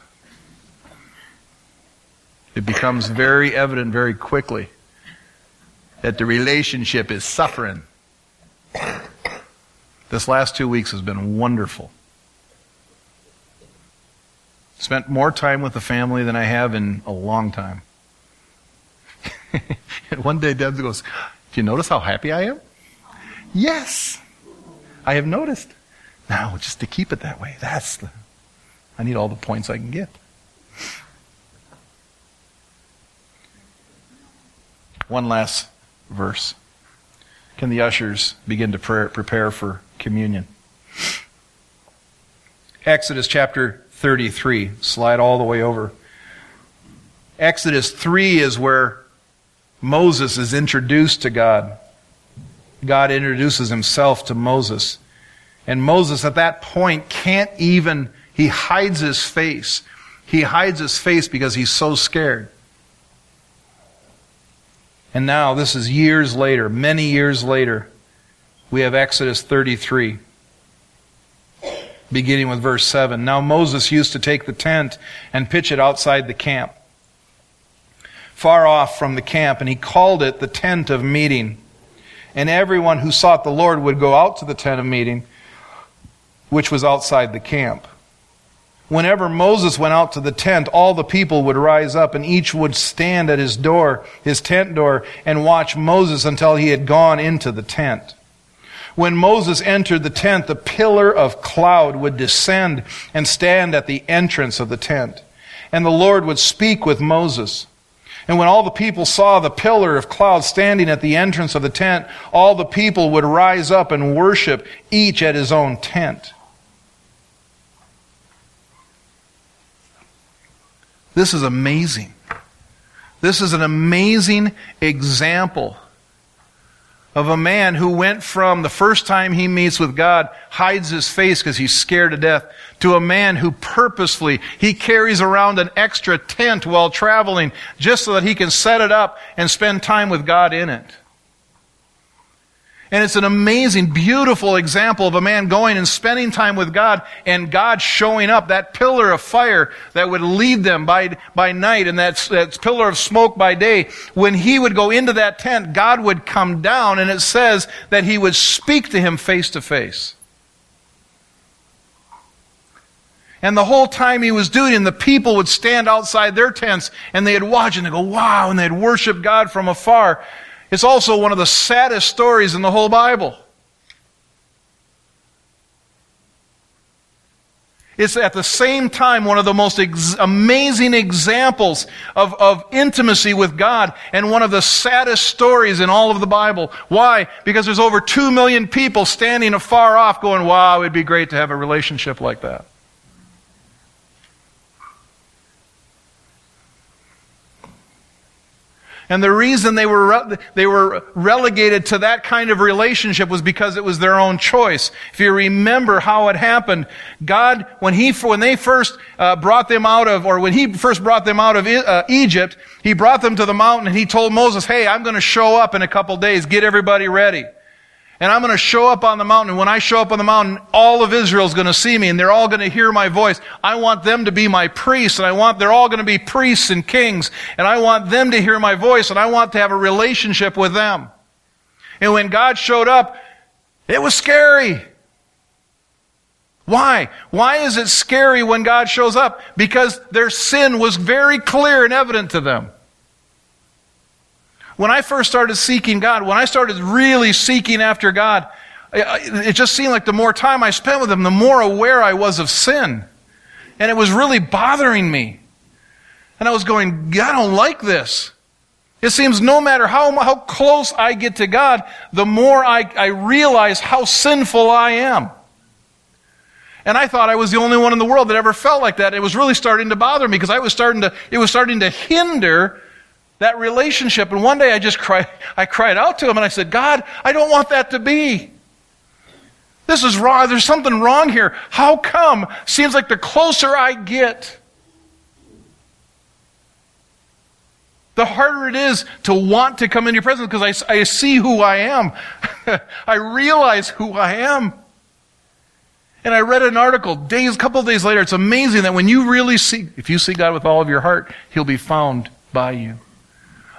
it becomes very evident very quickly that the relationship is suffering. This last two weeks has been wonderful. Spent more time with the family than I have in a long time. one day Deb goes, Do you notice how happy I am? Yes, I have noticed. Now, just to keep it that way, that's the. I need all the points I can get. One last verse. Can the ushers begin to pray, prepare for communion? Exodus chapter 33. Slide all the way over. Exodus 3 is where Moses is introduced to God. God introduces himself to Moses. And Moses at that point can't even, he hides his face. He hides his face because he's so scared. And now, this is years later, many years later, we have Exodus 33, beginning with verse 7. Now Moses used to take the tent and pitch it outside the camp, far off from the camp, and he called it the tent of meeting. And everyone who sought the Lord would go out to the tent of meeting which was outside the camp. Whenever Moses went out to the tent, all the people would rise up and each would stand at his door, his tent door, and watch Moses until he had gone into the tent. When Moses entered the tent, the pillar of cloud would descend and stand at the entrance of the tent. And the Lord would speak with Moses. And when all the people saw the pillar of cloud standing at the entrance of the tent, all the people would rise up and worship, each at his own tent. This is amazing. This is an amazing example of a man who went from the first time he meets with God, hides his face because he's scared to death, to a man who purposefully, he carries around an extra tent while traveling just so that he can set it up and spend time with God in it. And it's an amazing, beautiful example of a man going and spending time with God and God showing up, that pillar of fire that would lead them by, by night and that, that pillar of smoke by day. When he would go into that tent, God would come down and it says that he would speak to him face to face. And the whole time he was doing it, the people would stand outside their tents and they'd watch and they'd go, wow, and they'd worship God from afar. It's also one of the saddest stories in the whole Bible. It's at the same time one of the most ex- amazing examples of, of intimacy with God and one of the saddest stories in all of the Bible. Why? Because there's over two million people standing afar off going, wow, it'd be great to have a relationship like that. And the reason they were, re- they were relegated to that kind of relationship was because it was their own choice. If you remember how it happened, God, when he, when they first uh, brought them out of, or when he first brought them out of uh, Egypt, he brought them to the mountain and he told Moses, hey, I'm going to show up in a couple days. Get everybody ready. And I'm going to show up on the mountain. And when I show up on the mountain, all of Israel is going to see me and they're all going to hear my voice. I want them to be my priests and I want, they're all going to be priests and kings. And I want them to hear my voice and I want to have a relationship with them. And when God showed up, it was scary. Why? Why is it scary when God shows up? Because their sin was very clear and evident to them. When I first started seeking God, when I started really seeking after God, it just seemed like the more time I spent with Him, the more aware I was of sin. And it was really bothering me. And I was going, I don't like this. It seems no matter how, how close I get to God, the more I, I realize how sinful I am. And I thought I was the only one in the world that ever felt like that. It was really starting to bother me because I was starting to, it was starting to hinder that relationship. And one day I just cried, I cried out to him and I said, God, I don't want that to be. This is wrong. There's something wrong here. How come? Seems like the closer I get, the harder it is to want to come into your presence because I, I see who I am. I realize who I am. And I read an article days, a couple of days later. It's amazing that when you really see, if you see God with all of your heart, He'll be found by you.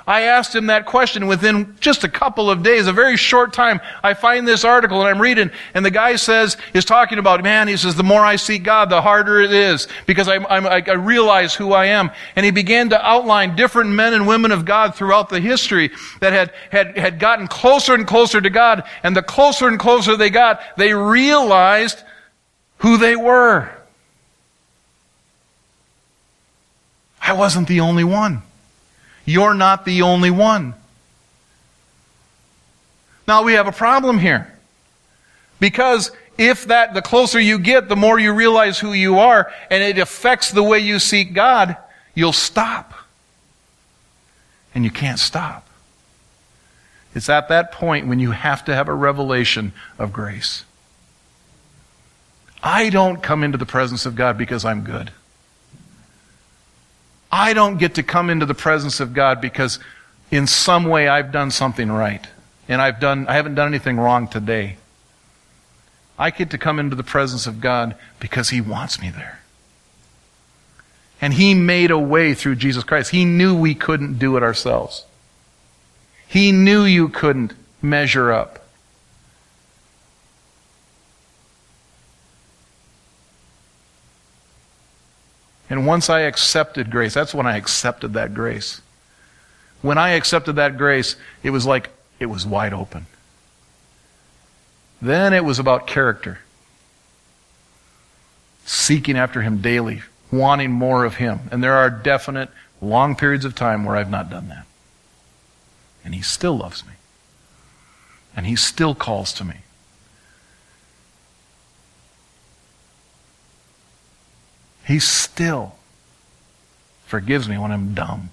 I asked him that question within just a couple of days, a very short time. I find this article and I'm reading, and the guy says, is talking about, man, he says, the more I seek God, the harder it is because I'm, I'm, i realize who I am. And he began to outline different men and women of God throughout the history that had, had, had gotten closer and closer to God. And the closer and closer they got, they realized who they were. I wasn't the only one. You're not the only one. Now we have a problem here. Because if that, the closer you get, the more you realize who you are, and it affects the way you seek God, you'll stop. And you can't stop. It's at that point when you have to have a revelation of grace. I don't come into the presence of God because I'm good. I don't get to come into the presence of God because in some way I've done something right. And I've done, I haven't done anything wrong today. I get to come into the presence of God because He wants me there. And He made a way through Jesus Christ. He knew we couldn't do it ourselves. He knew you couldn't measure up. And once I accepted grace, that's when I accepted that grace. When I accepted that grace, it was like it was wide open. Then it was about character. Seeking after Him daily, wanting more of Him. And there are definite long periods of time where I've not done that. And He still loves me. And He still calls to me. He still forgives me when I'm dumb.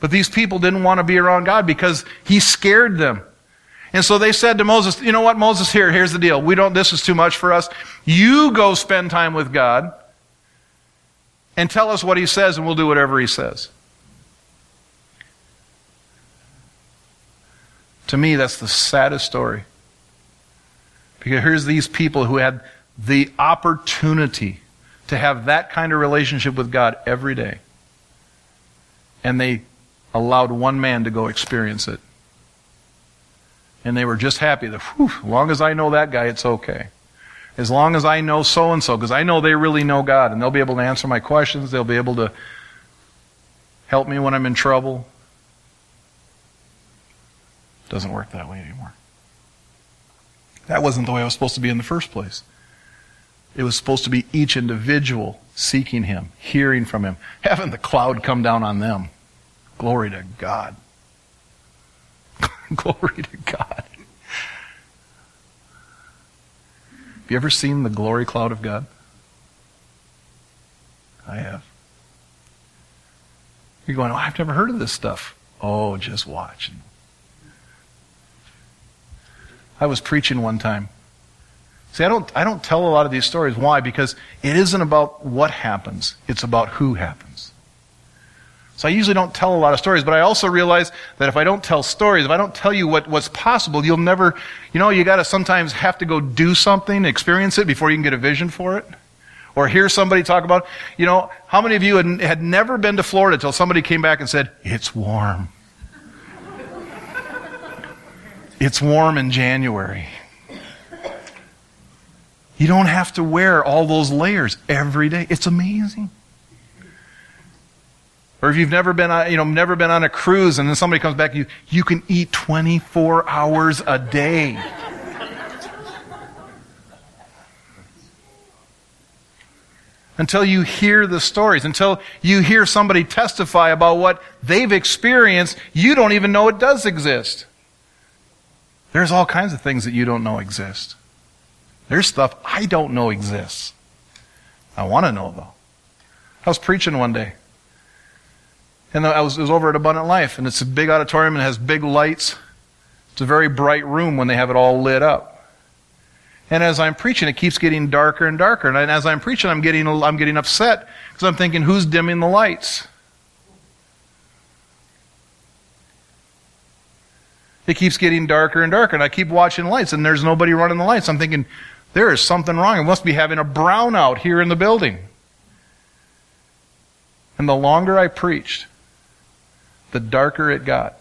But these people didn't want to be around God because he scared them. And so they said to Moses, you know what, Moses, here, here's the deal. We don't, this is too much for us. You go spend time with God and tell us what he says and we'll do whatever he says. To me, that's the saddest story. Because here's these people who had the opportunity to have that kind of relationship with God every day. And they allowed one man to go experience it. And they were just happy that, whew, as long as I know that guy, it's okay. As long as I know so and so, because I know they really know God and they'll be able to answer my questions, they'll be able to help me when I'm in trouble. Doesn't work that way anymore. That wasn't the way I was supposed to be in the first place. It was supposed to be each individual seeking Him, hearing from Him, having the cloud come down on them. Glory to God. glory to God. Have you ever seen the glory cloud of God? I have. You're going, oh, I've never heard of this stuff. Oh, just watch. I was preaching one time See, I don't, I don't tell a lot of these stories. Why? Because it isn't about what happens, it's about who happens. So I usually don't tell a lot of stories, but I also realize that if I don't tell stories, if I don't tell you what, what's possible, you'll never, you know, you gotta sometimes have to go do something, experience it before you can get a vision for it. Or hear somebody talk about, you know, how many of you had, had never been to Florida until somebody came back and said, it's warm. it's warm in January. You don't have to wear all those layers every day. It's amazing. Or if you've never been on, you know, never been on a cruise and then somebody comes back, you, you can eat 24 hours a day. until you hear the stories, until you hear somebody testify about what they've experienced, you don't even know it does exist. There's all kinds of things that you don't know exist. There's stuff I don't know exists. I want to know, though. I was preaching one day. And I was, was over at Abundant Life, and it's a big auditorium and it has big lights. It's a very bright room when they have it all lit up. And as I'm preaching, it keeps getting darker and darker. And as I'm preaching, I'm getting, I'm getting upset because I'm thinking, who's dimming the lights? It keeps getting darker and darker, and I keep watching lights, and there's nobody running the lights. I'm thinking, there is something wrong. I must be having a brownout here in the building. And the longer I preached, the darker it got.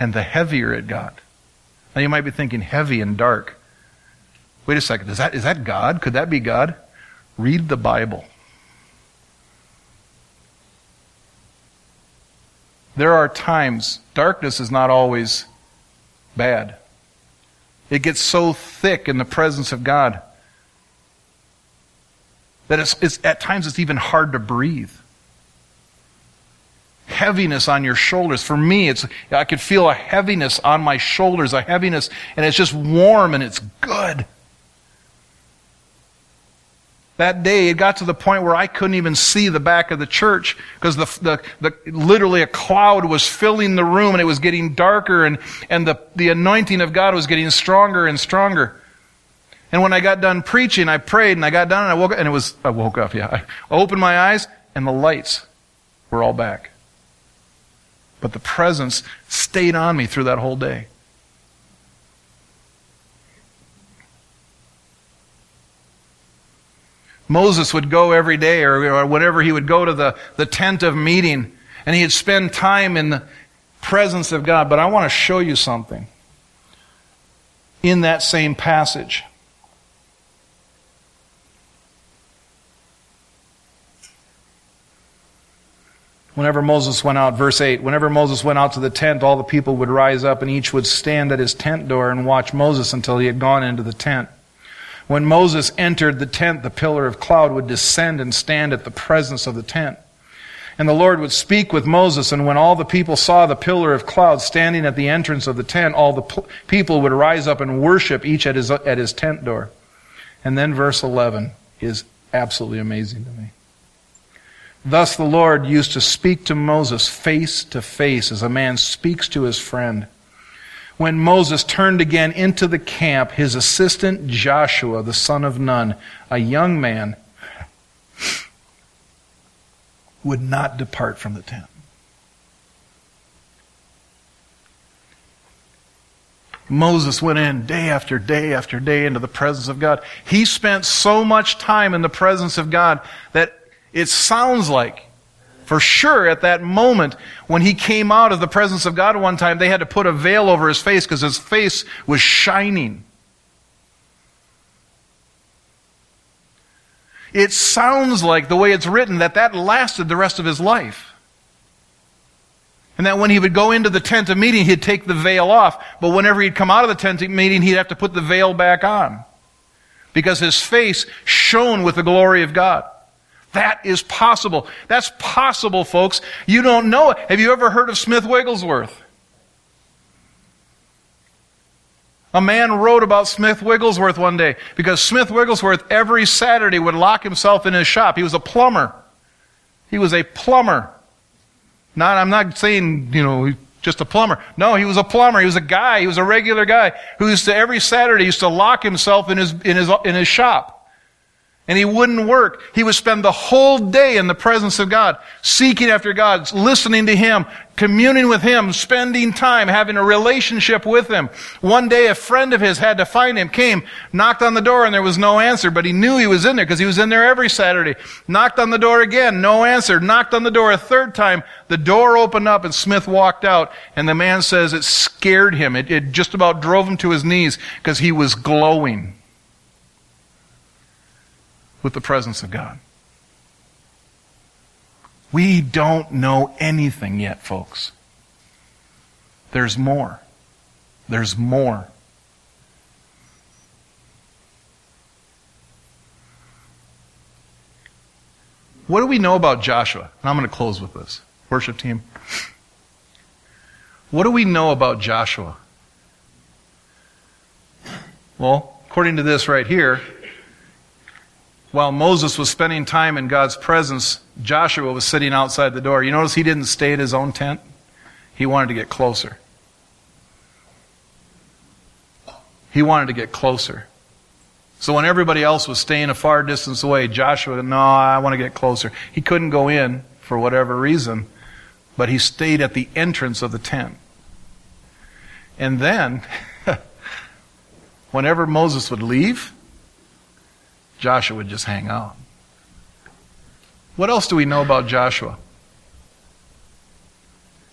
And the heavier it got. Now you might be thinking heavy and dark. Wait a second, is that, is that God? Could that be God? Read the Bible. There are times, darkness is not always bad. It gets so thick in the presence of God that it's, it's, at times it's even hard to breathe. Heaviness on your shoulders. For me, it's I could feel a heaviness on my shoulders, a heaviness, and it's just warm and it's good. That day, it got to the point where I couldn't even see the back of the church because the, the, the, literally a cloud was filling the room and it was getting darker and, and the, the anointing of God was getting stronger and stronger. And when I got done preaching, I prayed and I got done and I woke up, and it was, I woke up, yeah. I opened my eyes and the lights were all back. But the presence stayed on me through that whole day. Moses would go every day or, whenever he would go to the, the tent of meeting and he'd spend time in the presence of God. But I want to show you something in that same passage. Whenever Moses went out, verse 8, whenever Moses went out to the tent, all the people would rise up and each would stand at his tent door and watch Moses until he had gone into the tent. When Moses entered the tent, the pillar of cloud would descend and stand at the presence of the tent. And the Lord would speak with Moses, and when all the people saw the pillar of cloud standing at the entrance of the tent, all the people would rise up and worship each at his, at his tent door. And then verse 11 is absolutely amazing to me. Thus the Lord used to speak to Moses face to face as a man speaks to his friend. When Moses turned again into the camp, his assistant Joshua, the son of Nun, a young man, would not depart from the tent. Moses went in day after day after day into the presence of God. He spent so much time in the presence of God that it sounds like, for sure, at that moment, when he came out of the presence of God one time, they had to put a veil over his face because his face was shining. It sounds like, the way it's written, that that lasted the rest of his life. And that when he would go into the tent of meeting, he'd take the veil off. But whenever he'd come out of the tent of meeting, he'd have to put the veil back on. Because his face shone with the glory of God. That is possible. That's possible, folks. You don't know it. Have you ever heard of Smith Wigglesworth? A man wrote about Smith Wigglesworth one day because Smith Wigglesworth every Saturday would lock himself in his shop. He was a plumber. He was a plumber. Not, I'm not saying, you know, just a plumber. No, he was a plumber. He was a guy. He was a regular guy who used to, every Saturday, used to lock himself in his, in his, in his shop. And he wouldn't work. He would spend the whole day in the presence of God, seeking after God, listening to Him, communing with Him, spending time, having a relationship with Him. One day a friend of his had to find him, came, knocked on the door and there was no answer, but he knew he was in there because he was in there every Saturday. Knocked on the door again, no answer. Knocked on the door a third time, the door opened up and Smith walked out and the man says it scared him. It, it just about drove him to his knees because he was glowing with the presence of God. We don't know anything yet, folks. There's more. There's more. What do we know about Joshua? And I'm going to close with this. Worship team. What do we know about Joshua? Well, according to this right here, while Moses was spending time in God's presence, Joshua was sitting outside the door. You notice he didn't stay at his own tent? He wanted to get closer. He wanted to get closer. So when everybody else was staying a far distance away, Joshua, no, I want to get closer. He couldn't go in for whatever reason, but he stayed at the entrance of the tent. And then, whenever Moses would leave, Joshua would just hang out. What else do we know about Joshua?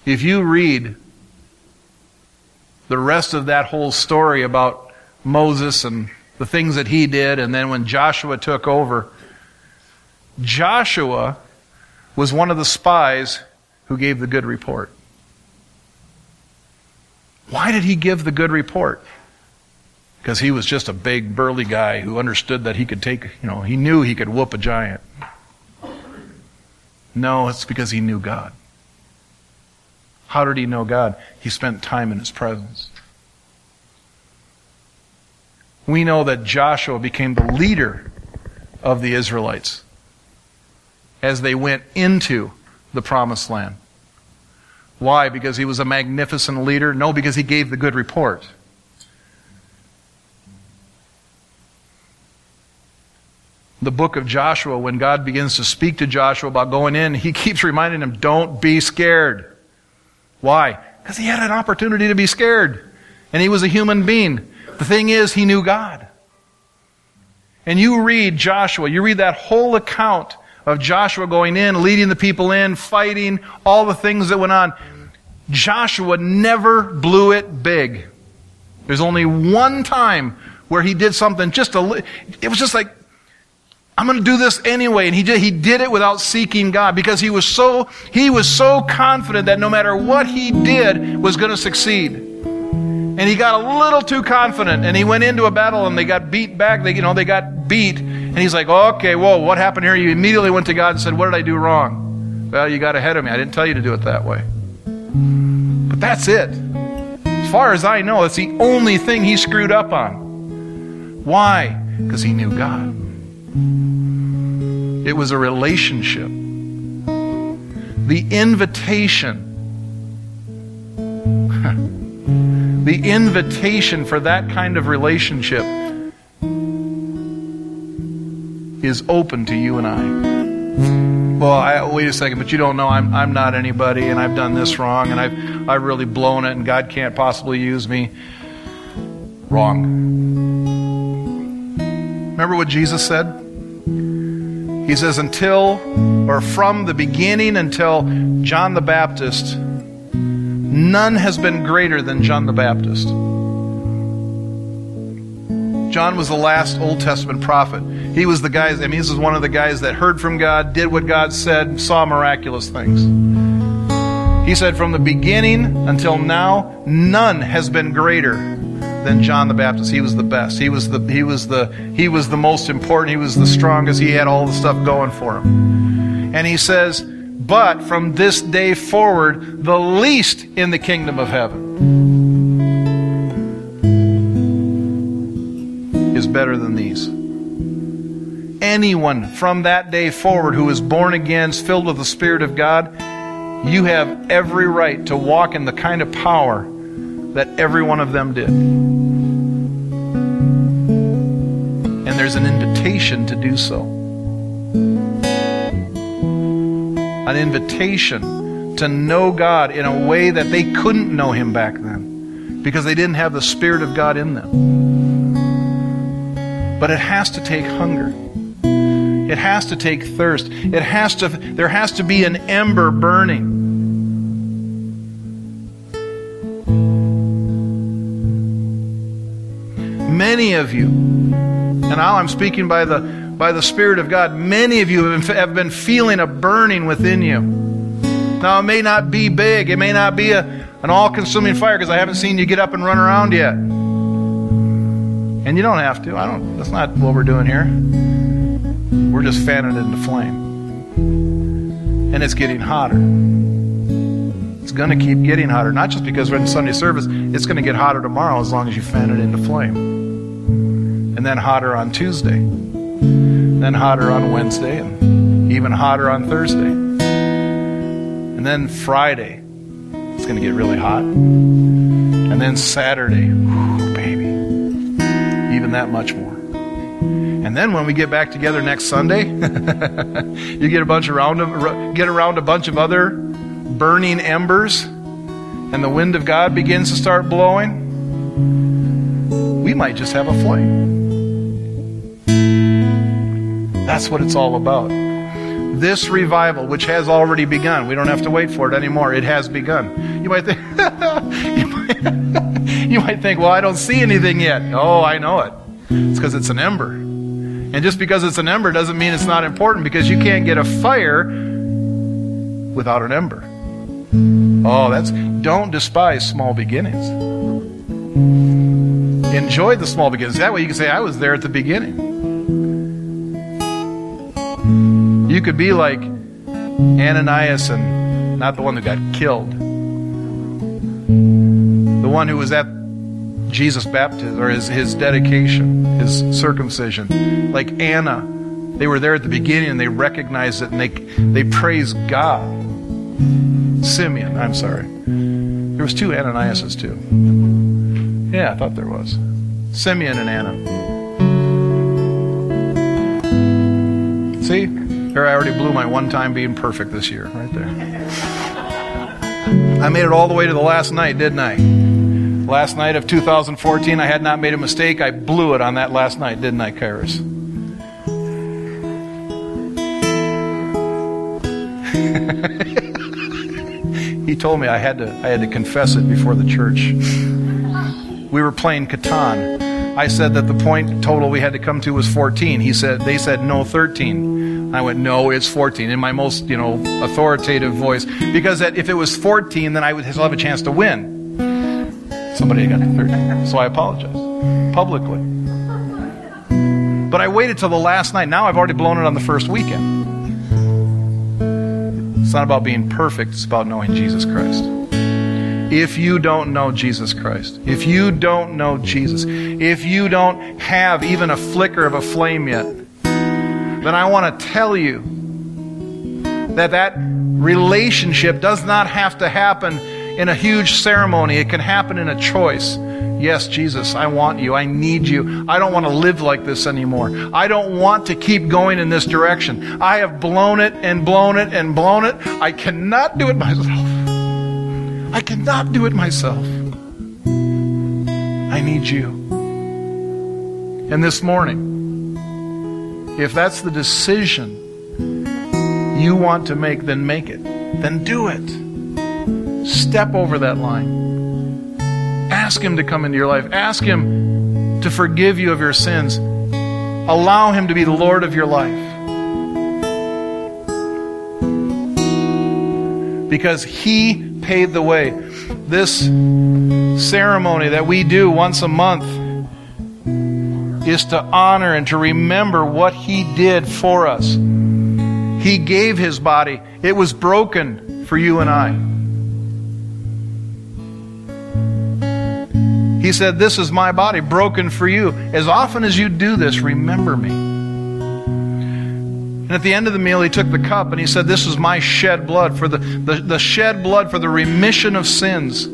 If you read the rest of that whole story about Moses and the things that he did, and then when Joshua took over, Joshua was one of the spies who gave the good report. Why did he give the good report? Because he was just a big, burly guy who understood that he could take, you know, he knew he could whoop a giant. No, it's because he knew God. How did he know God? He spent time in his presence. We know that Joshua became the leader of the Israelites as they went into the promised land. Why? Because he was a magnificent leader? No, because he gave the good report. The book of Joshua, when God begins to speak to Joshua about going in, he keeps reminding him, don't be scared. Why? Because he had an opportunity to be scared. And he was a human being. The thing is, he knew God. And you read Joshua, you read that whole account of Joshua going in, leading the people in, fighting, all the things that went on. Joshua never blew it big. There's only one time where he did something just a little. it was just like I'm going to do this anyway and he did, he did it without seeking God because he was so he was so confident that no matter what he did was going to succeed. And he got a little too confident and he went into a battle and they got beat back. They, you know, they got beat. And he's like, okay, whoa, what happened here? You immediately went to God and said, what did I do wrong? Well, you got ahead of me. I didn't tell you to do it that way. But that's it. As far as I know, that's the only thing he screwed up on. Why? Because he knew God. It was a relationship. The invitation the invitation for that kind of relationship is open to you and I. Well, I, wait a second, but you don't know I'm, I'm not anybody and I've done this wrong and I've, I've really blown it and God can't possibly use me. Wrong. Remember what Jesus said? He says, until, or from the beginning until John the Baptist, None has been greater than John the Baptist. John was the last Old Testament prophet. He was the guy, I mean, this is one of the guys that heard from God, did what God said, saw miraculous things. He said, from the beginning until now, none has been greater than John the Baptist. He was the best. He was the, he was the, he was the most important. He was the strongest. He had all the stuff going for him. And he says, but from this day forward, the least in the kingdom of heaven is better than these. Anyone from that day forward who is born again, filled with the Spirit of God, you have every right to walk in the kind of power that every one of them did. And there's an invitation to do so an invitation to know God in a way that they couldn't know Him back then because they didn't have the Spirit of God in them. But it has to take hunger. It has to take thirst. It has to, there has to be an ember burning. Many of you, and now I'm speaking by the by the Spirit of God, many of you have been feeling a burning within you. Now, it may not be big, it may not be a, an all consuming fire because I haven't seen you get up and run around yet. And you don't have to. I don't, that's not what we're doing here. We're just fanning it into flame. And it's getting hotter. It's going to keep getting hotter, not just because we're in Sunday service, it's going to get hotter tomorrow as long as you fan it into flame. And then hotter on Tuesday, then hotter on Wednesday, and even hotter on Thursday. And then Friday, it's going to get really hot. And then Saturday, whew, baby, even that much more. And then when we get back together next Sunday, you get a bunch around get around a bunch of other burning embers, and the wind of God begins to start blowing. We might just have a flame. That's what it's all about. This revival, which has already begun, we don't have to wait for it anymore. It has begun. You might think, you, might, you might think, well, I don't see anything yet. Oh, I know it. It's because it's an ember. And just because it's an ember doesn't mean it's not important because you can't get a fire without an ember. Oh, that's don't despise small beginnings. Enjoy the small beginnings. That way you can say, I was there at the beginning. You could be like Ananias and not the one who got killed. The one who was at Jesus' baptism or his, his dedication, his circumcision. Like Anna, they were there at the beginning and they recognized it and they, they praised God. Simeon, I'm sorry. There was two Ananiases too. Yeah, I thought there was. Simeon and Anna. See? There I already blew my one time being perfect this year, right there. I made it all the way to the last night, didn't I? Last night of 2014, I had not made a mistake. I blew it on that last night, didn't I, Kairos? he told me I had to I had to confess it before the church. We were playing Catan. I said that the point total we had to come to was 14. He said they said no 13. I went no, it's 14 in my most you know authoritative voice because that if it was 14, then I would still have a chance to win. Somebody got 13. So I apologize publicly. But I waited till the last night. Now I've already blown it on the first weekend. It's not about being perfect, it's about knowing Jesus Christ. If you don't know Jesus Christ, if you don't know Jesus, if you don't have even a flicker of a flame yet, then I want to tell you that that relationship does not have to happen in a huge ceremony. It can happen in a choice. Yes, Jesus, I want you. I need you. I don't want to live like this anymore. I don't want to keep going in this direction. I have blown it and blown it and blown it. I cannot do it myself. I cannot do it myself. I need you. And this morning, if that's the decision you want to make, then make it. Then do it. Step over that line. Ask Him to come into your life. Ask Him to forgive you of your sins. Allow Him to be the Lord of your life. Because He paid the way. This ceremony that we do once a month is to honor and to remember what He did for us. He gave His body, it was broken for you and I. He said, This is my body broken for you. As often as you do this, remember me. And at the end of the meal, he took the cup and he said, This is my shed blood for the, the, the shed blood for the remission of sins.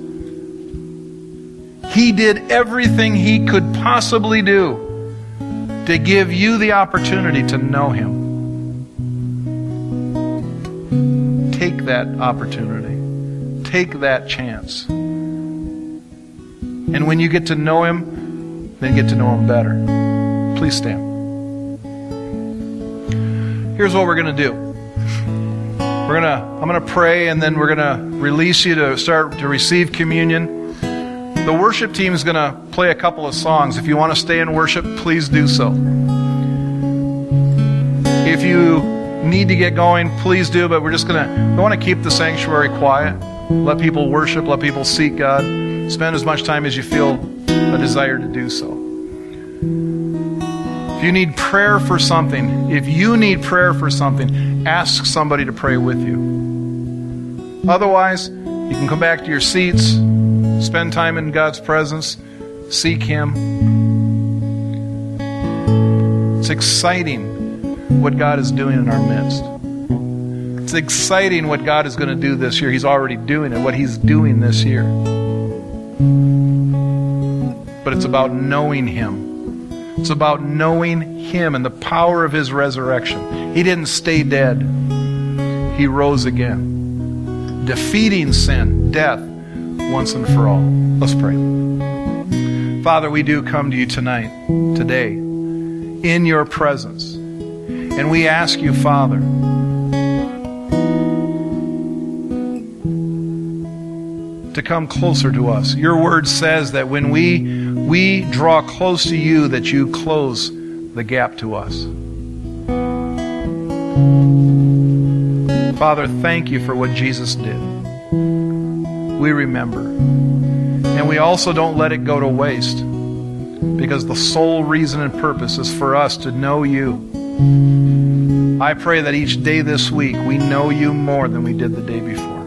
He did everything he could possibly do to give you the opportunity to know him. Take that opportunity. Take that chance. And when you get to know Him, then get to know Him better. Please stand. Here's what we're going to do. We're going to I'm going to pray and then we're going to release you to start to receive communion. The worship team is going to play a couple of songs. If you want to stay in worship, please do so. If you need to get going, please do, but we're just going to we want to keep the sanctuary quiet. Let people worship, let people seek God. Spend as much time as you feel a desire to do so. If you need prayer for something, if you need prayer for something, ask somebody to pray with you. Otherwise, you can come back to your seats, spend time in God's presence, seek Him. It's exciting what God is doing in our midst. It's exciting what God is going to do this year. He's already doing it, what He's doing this year. But it's about knowing Him. It's about knowing Him and the power of His resurrection. He didn't stay dead, He rose again, defeating sin, death, once and for all. Let's pray. Father, we do come to you tonight, today, in your presence. And we ask you, Father, to come closer to us. Your word says that when we we draw close to you that you close the gap to us. Father, thank you for what Jesus did. We remember. And we also don't let it go to waste because the sole reason and purpose is for us to know you. I pray that each day this week we know you more than we did the day before.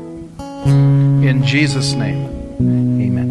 In Jesus' name, amen.